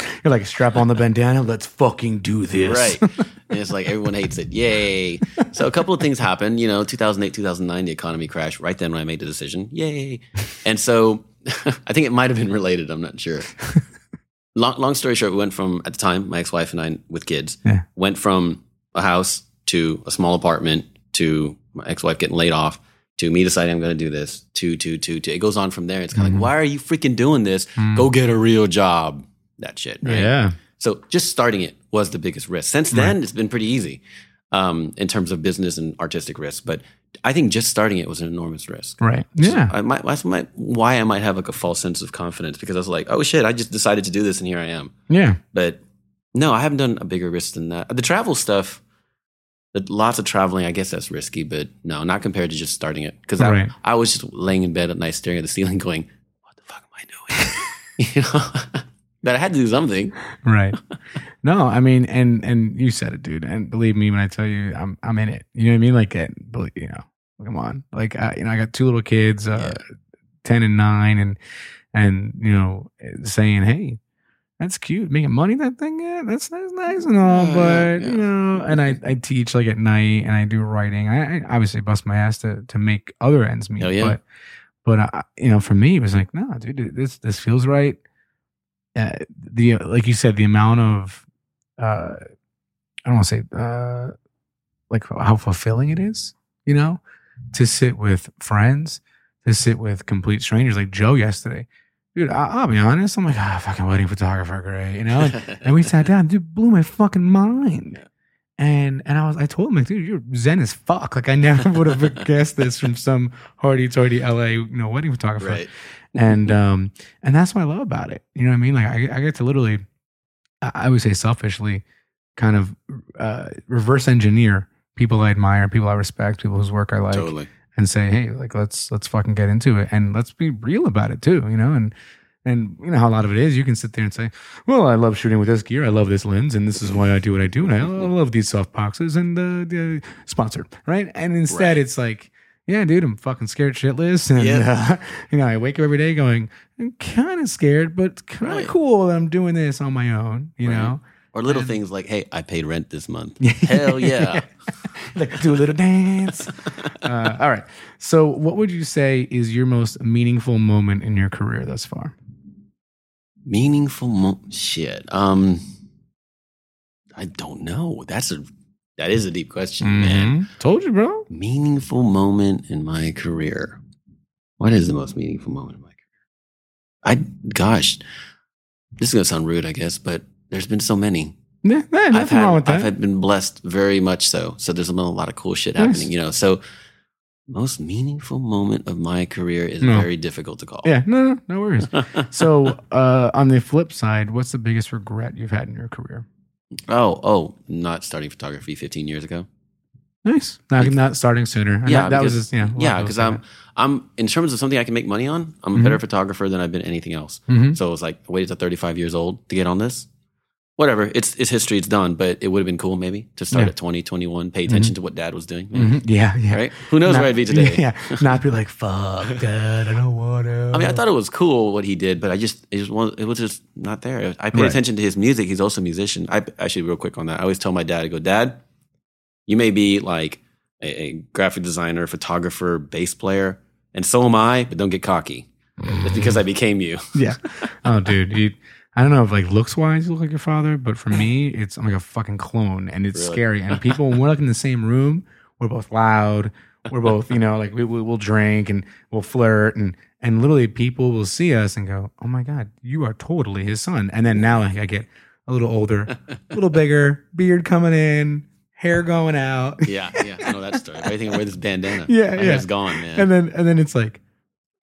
You're like strap on the bandana. Let's fucking do this. Right. and it's like everyone hates it. Yay. So a couple of things happened. You know, 2008, 2009, the economy crashed right then when I made the decision. Yay. And so I think it might have been related. I'm not sure. Long, long story short, we went from, at the time, my ex wife and I with kids, Yeah. went from a house to a small apartment to my ex wife getting laid off to me deciding I'm going to do this to, to, to, to. It goes on from there. It's kind of Mhm. like, why are you freaking doing this? Go get a real job. That shit. Right? Yeah. So just starting it was the biggest risk. Since then, it's been pretty easy um, in terms of business and artistic risk. But I think just starting it was an enormous risk. Right. Yeah. I might, that's my, why I might have like a false sense of confidence because I was like, oh shit, I just decided to do this and here I am. Yeah. But no, I haven't done a bigger risk than that. The travel stuff, lots of traveling, I guess that's risky, but no, not compared to just starting it. Because Right. I, I was just laying in bed at night staring at the ceiling going, what the fuck am I doing? you know, that I had to do something. Right. No, I mean, and and you said it, dude. And believe me when I tell you, I'm I'm in it. You know what I mean? Like, believe, you know, come on. Like, I, you know, I got two little kids, uh, ten and nine, and and you know, saying, hey. That's cute, making money. That thing, yeah, that's that's nice and all, Yeah, but yeah, you know, and I, I teach like at night, and I do writing. I, I obviously bust my ass to to make other ends meet, yeah. but but I, you know, for me, it was like, no, dude, this this feels right. Uh, the like you said, the amount of uh, I don't want to say uh, like how fulfilling it is, you know, to sit with friends, to sit with complete strangers like Joe yesterday. Dude, I, I'll be honest. I'm like, ah, fucking wedding photographer, great, you know. And, and we sat down, dude, blew my fucking mind. Yeah. And and I was, I told him, like, dude, you're zen as fuck. Like, I never would have guessed this from some hardy-toity LA, you know, wedding photographer right. and um and that's what I love about it. You know what I mean? Like I, I get to literally, I I would say selfishly, kind of uh, reverse engineer people I admire, people I respect, people whose work I like, Totally. And say, hey, like let's let's fucking get into it and let's be real about it too. You know, and and you know how a lot of it is. You can sit there and say, well, I love shooting with this gear, I love this lens, and this is why I do what I do, and I, love these soft boxes and uh, the sponsored, right? And instead, Right. it's like. Yeah, dude, I'm fucking scared shitless, and Yeah. uh, you know, I wake up every day going, I'm kind of scared, but kind of Right. cool that I'm doing this on my own. You Right. know, Or little And- things like, hey, I paid rent this month. Hell yeah. like do a little dance. Uh, all right. So, what would you say is your most meaningful moment in your career thus far? Meaningful mo- shit. Um, I don't know. That's a that is a deep question, man. Mhm. Told you, bro. Meaningful moment in my career. What is the most meaningful moment in my career? I gosh, this is gonna sound rude, I guess, but there's been so many. Yeah, yeah, I've had, wrong with that. I've had been blessed very much so. So there's been a lot of cool shit Nice. happening, you know. So most meaningful moment of my career is No. very difficult to call. yeah, no, no, no worries. so, uh, on the flip side, what's the biggest regret you've had in your career? oh, oh, not starting photography 15 years ago. Nice. Not, not starting sooner. Yeah, that, that was just yeah. Yeah, because I'm I'm in terms of something I can make money on, I'm a Mhm. better photographer than I've been anything else. hmm So was like I waited to 35 years old to get on this. Whatever, it's it's history, it's done. But it would have been cool maybe to start Yeah. at 20, 21, pay attention to what dad was doing. hmm Yeah, yeah. Right? Who knows Not- where I'd be today? Yeah, not be like fuck, dad. I don't want to. I mean, I thought it was cool what he did, but I just it just was it was just not there. I paid Right. attention to his music. He's also a musician. I actually real quick on that. I always tell my dad, I go, Dad, you may be like a, a graphic designer, photographer, bass player, and so am I, but don't get cocky. It's because I became you. Yeah. Oh, dude, you. I don't know if like looks wise you look like your father, but for me, it's I'm like a fucking clone, and it's Really? scary. And people, when we're like in the same room, we're both loud. We're both, you know, like we, we we'll drink and we'll flirt, and and literally people will see us and go, "Oh my god, you are totally his son." And then now like, I get a little older, a little bigger, beard coming in, hair going out, yeah, yeah. I know that story. Do think I wear this bandana? Yeah, My yeah. hair's gone, man. and then and then it's like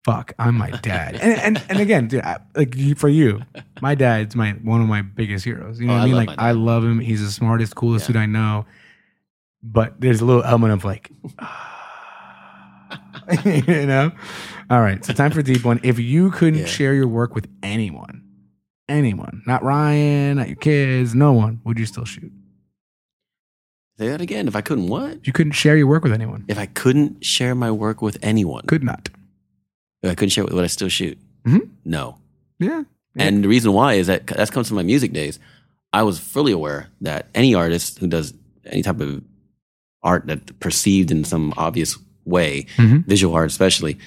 fuck i'm my dad and and, and again dude I, like for you my dad's my one of my biggest heroes you know Oh, what i mean like i love him he's the smartest coolest Yeah. dude i know but there's a little element of like you know? All right. So time for deep one. If you couldn't Yeah. share your work with anyone, anyone, not Ryan, not your kids, no one, would you still shoot? Say that again. If I couldn't what? You couldn't share your work with anyone, If I couldn't share my work with anyone, could not. I couldn't share it, would I still shoot? Mhm. No. Yeah. Yeah. And the reason why is that that comes from my music days. I was fully aware that any artist who does any type of art that perceived in some obvious way, Mhm. visual art especially,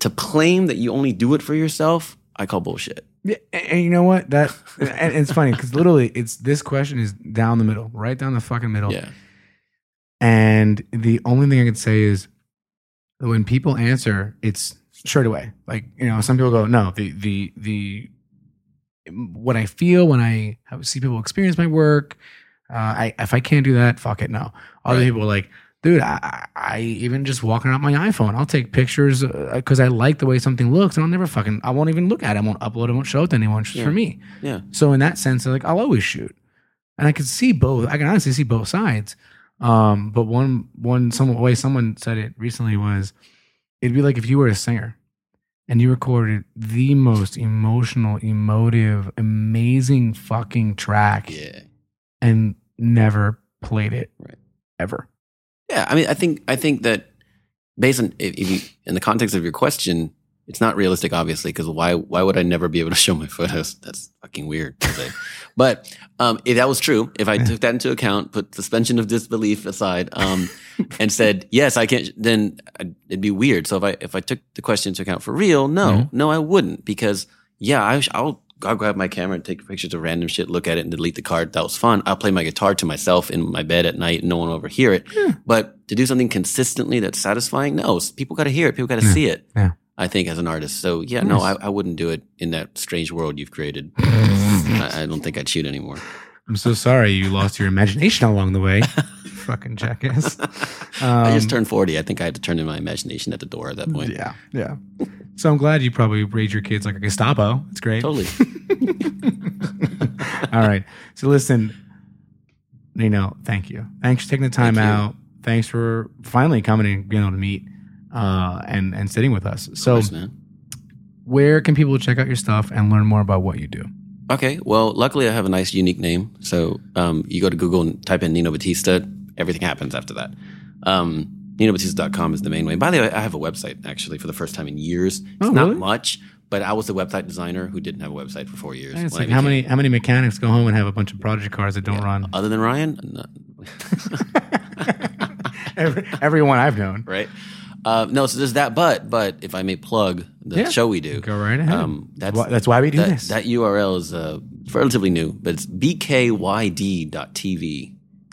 to claim that you only do it for yourself, I call bullshit. Yeah, and, and you know what? That and it's funny because literally, it's this question is down the middle, right down the fucking middle. Yeah. And the only thing I can say is when people answer, it's straight away. Like, you know, some people go, no, the, the, the, what I feel when I see people experience my work, uh, I, if I can't do that, fuck it, no. Other Right. people are like, dude, I, I even just walking around my iPhone, I'll take pictures because I like the way something looks and I'll never fucking, I won't even look at it. I won't upload it, I won't show it to anyone. It's just Yeah. for me. Yeah. So in that sense, like I'll always shoot, and I can see both. I can honestly see both sides. Um, but one one some way someone said it recently was, it'd be like if you were a singer, and you recorded the most emotional, emotive, amazing fucking track, Yeah. and never played it, Right. ever. Yeah, I mean, I think I think that based on if, if you in the context of your question, it's not realistic, obviously, because why why would I never be able to show my photos? That's fucking weird. But um, if that was true, if I took that into account, put suspension of disbelief aside, um, and said yes, I can't, then it'd be weird. So if I if I took the question into account for real, no, Mhm. no, I wouldn't, because yeah, I, I'll. I'll grab my camera and take pictures of random shit, look at it and delete the card. That was fun. I'll play my guitar to myself in my bed at night. And no one will overhear it. But to do something consistently that's satisfying, no, people got to hear it. People got to Yeah. see it. Yeah. I think as an artist. So yeah, no, I, I wouldn't do it in that strange world you've created. I, I don't think I'd shoot anymore. I'm so sorry you lost your imagination along the way, fucking jackass. I just Um, turned 40. I think I had to turn in my imagination at the door at that point. Yeah, yeah. So I'm glad you probably raised your kids like a Gestapo. It's great. Totally. All right. So listen, you know, thank you. Thanks for taking the time Thank you. out. Thanks for finally coming and being able to meet uh, and and sitting with us. So, course, where can people check out your stuff and learn more about what you do? Okay. Well, luckily I have a nice, unique name. So um, you go to Google and type in Nino Batista. Everything happens after that. Um, NinoBatista.com is the main way. By the way, I have a website actually for the first time in years. It's Oh, not really? much, but I was the website designer who didn't have a website for four years. It's like how many how many mechanics go home and have a bunch of project cars that don't run? Other than Ryan? Every, everyone I've known. right? Uh, no, so there's that. But but if I may plug the Yeah. show we do, Go right ahead. um, that's Why- that's why we do that, this. That URL is uh, relatively new, but it's bkyd.tv.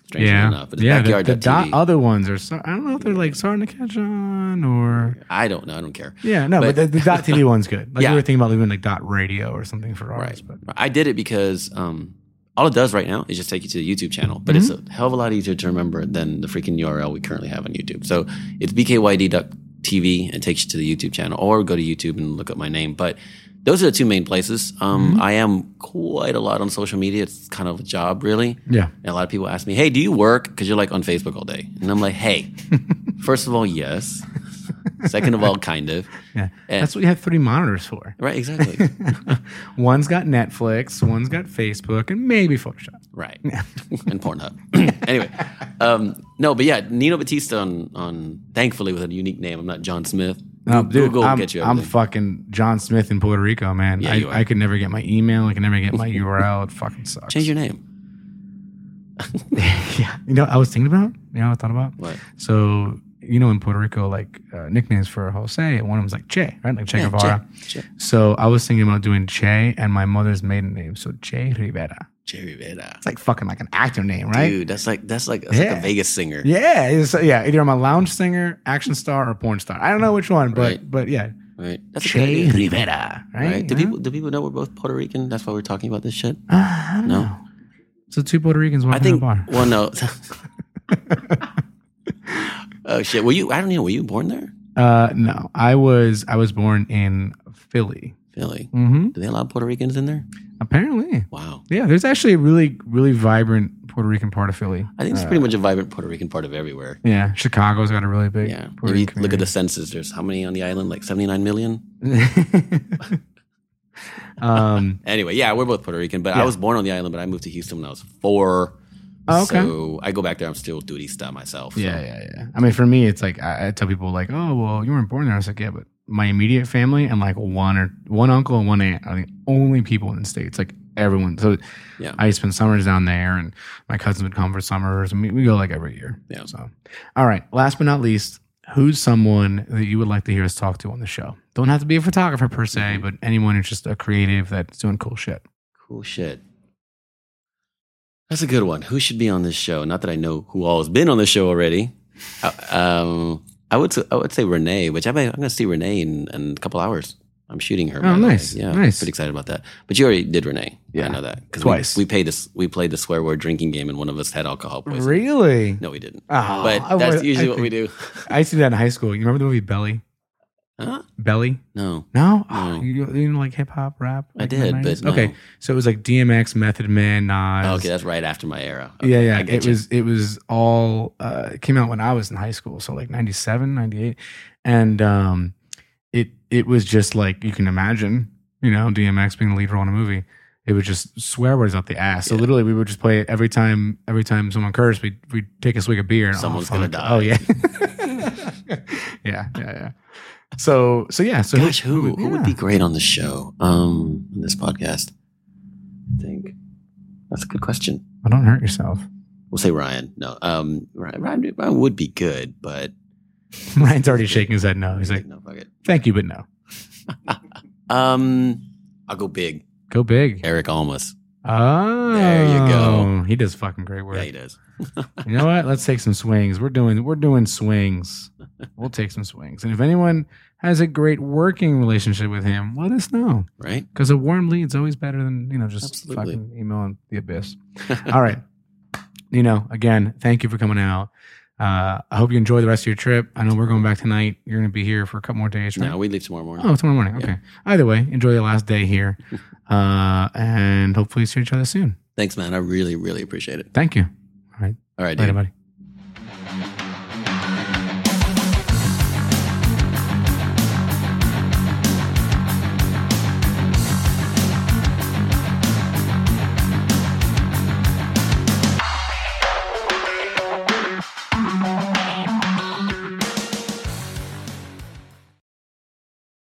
Strangely yeah, enough, but yeah. The, the dot other ones are. So, I don't know if they're like starting to catch on or. I don't know. I don't care. Yeah, no, but, But- the, the dot TV one's good. Like Yeah. we were thinking about leaving like dot radio or something for Right. ours, but I did it because um, all it does right now is just take you to the YouTube channel, but Mm-hmm. it's a hell of a lot easier to remember than the freaking URL we currently have on YouTube. So it's bkyd.tv and takes you to the YouTube channel, or go to YouTube and look up my name. But those are the two main places. Um, Mm-hmm. I am quite a lot on social media. It's kind of a job, really. yeah, And a lot of people ask me, "Hey, do you work?" Because you're like on Facebook all day, and I'm like, "Hey, first of all, yes. Second of all, kind of. yeah. And- That's what you have three monitors for. Right? Exactly. One's got Netflix, one's got Facebook, and maybe Photoshop. Right. and Pornhub. anyway, um, no, but yeah, Nino Batista on, on, thankfully with a unique name. I'm not John Smith. No, Google dude, I'm, get you I'm fucking John Smith in Puerto Rico, man. Yeah, I. I could never get my email. I could never get my URL. It fucking sucks. Change your name. yeah, you know, I was thinking about. You know, what I thought about. What? So you know, in Puerto Rico, like uh, nicknames for Jose, and one of them them's like Che, right? Like Che Yeah, Guevara. Che. Che. So I was thinking about doing Che and my mother's maiden name, so Che Rivera. Che Rivera. It's like fucking like an actor name, right? Dude, that's like that's like that's like a Vegas singer. Yeah, it's, yeah. Either I'm a lounge singer, action star, or porn star. I don't know which one, but Right. but yeah, Right. That's Che. Rivera, right? Right. Do Huh? people do people know we're both Puerto Rican? That's why we're talking about this shit. Uh, No. know. So two Puerto Ricans walking I think. in a bar. Well, no. oh shit. Were you? I don't know. Were you born there? Uh, no, I was I was born in Philly. Philly. Mm-hmm. Do they allow Puerto Ricans in there? Apparently, Wow. yeah. There's actually a really, really vibrant Puerto Rican part of Philly. I think it's Uh, pretty much a vibrant Puerto Rican part of everywhere. Yeah, Chicago's got a really big. Yeah. Puerto Rican look at the census, there's how many on the island? Like 79 million? um, Anyway, yeah, we're both Puerto Rican, but Yeah. I was born on the island, but I moved to Houston when I was four. Oh, okay. So I go back there, I'm still duty stuff myself. so- yeah, yeah, yeah. I mean, for me, it's like I, I tell people like, "Oh, well, you weren't born there." I was like, "Yeah, but my immediate family and like one or one uncle and one aunt are the only people in the states. Like everyone. So Yeah. I spend summers down there, and my cousins would come for summers, and we, we go like every year. Yeah. So, all right. Last but not least, who's someone that you would like to hear us talk to on the show? Don't have to be a photographer per se, Mhm. but anyone who's just a creative that's doing cool shit. Cool shit. That's a good one. Who should be on this show? Not that I know who all has been on the show already. Uh, um, I would I would say Renee, which I might, I'm going to see Renee in, in a couple hours. I'm shooting her. Oh, the way. nice. Yeah, Nice. Pretty excited about that. But you already did Renee. Yeah. I know that 'Cause Twice. We, we played this. We played the swear word drinking game, and one of us had alcohol poisoning. Really? No, we didn't. Oh, but that's would- usually I what we do. I used to do that in high school. You remember the movie Belly? Huh? Belly? No. No, No. Oh, you, you didn't like hip hop rap. I like, in the did, but 90s? no. okay. So it was like DMX, Method Man, Nas. Oh, okay, that's right after my era. yeah, Okay, yeah. I get It you. was it was all uh, it came out when I was in high school, so like 97, 98. and um, it it was just like you can imagine, you know, DMX being the lead role in a movie. It would just swear words out the ass. So Yeah. literally, we would just play it every time. Every time someone cursed, we we'd take a swig of beer. And, Someone's oh, gonna fuck. die. Oh yeah, yeah, yeah, yeah. So so yeah. So Gosh, who who would yeah. be great on the show? Um, on this podcast. I think that's a good question. I don't hurt yourself. We'll say Ryan. No, um, Ryan, Ryan, Ryan would be good, but Ryan's already shaking his head no. He's like, no, fuck it. thank you, but no. Um, I'll go big. Go big. Erik Almas. Oh, There you go. Oh, he does fucking great work. Yeah, he does. You know what? Let's take some swings. We're doing we're doing swings. We'll take some swings. And if anyone has a great working relationship with him, let us know. Right? Because a warm lead's always better than you know just Absolutely. fucking emailing the abyss. All right. You know, again, thank you for coming out. Uh, I hope you enjoy the rest of your trip. I know we're going back tonight. You're going to be here for a couple more days, right? No, we leave tomorrow morning. Oh, tomorrow morning. Yeah. Okay. Either way, enjoy your last day here, uh, and hopefully see each other soon. Thanks, man. I really, really appreciate it. Thank you. All right. All right, Later, buddy.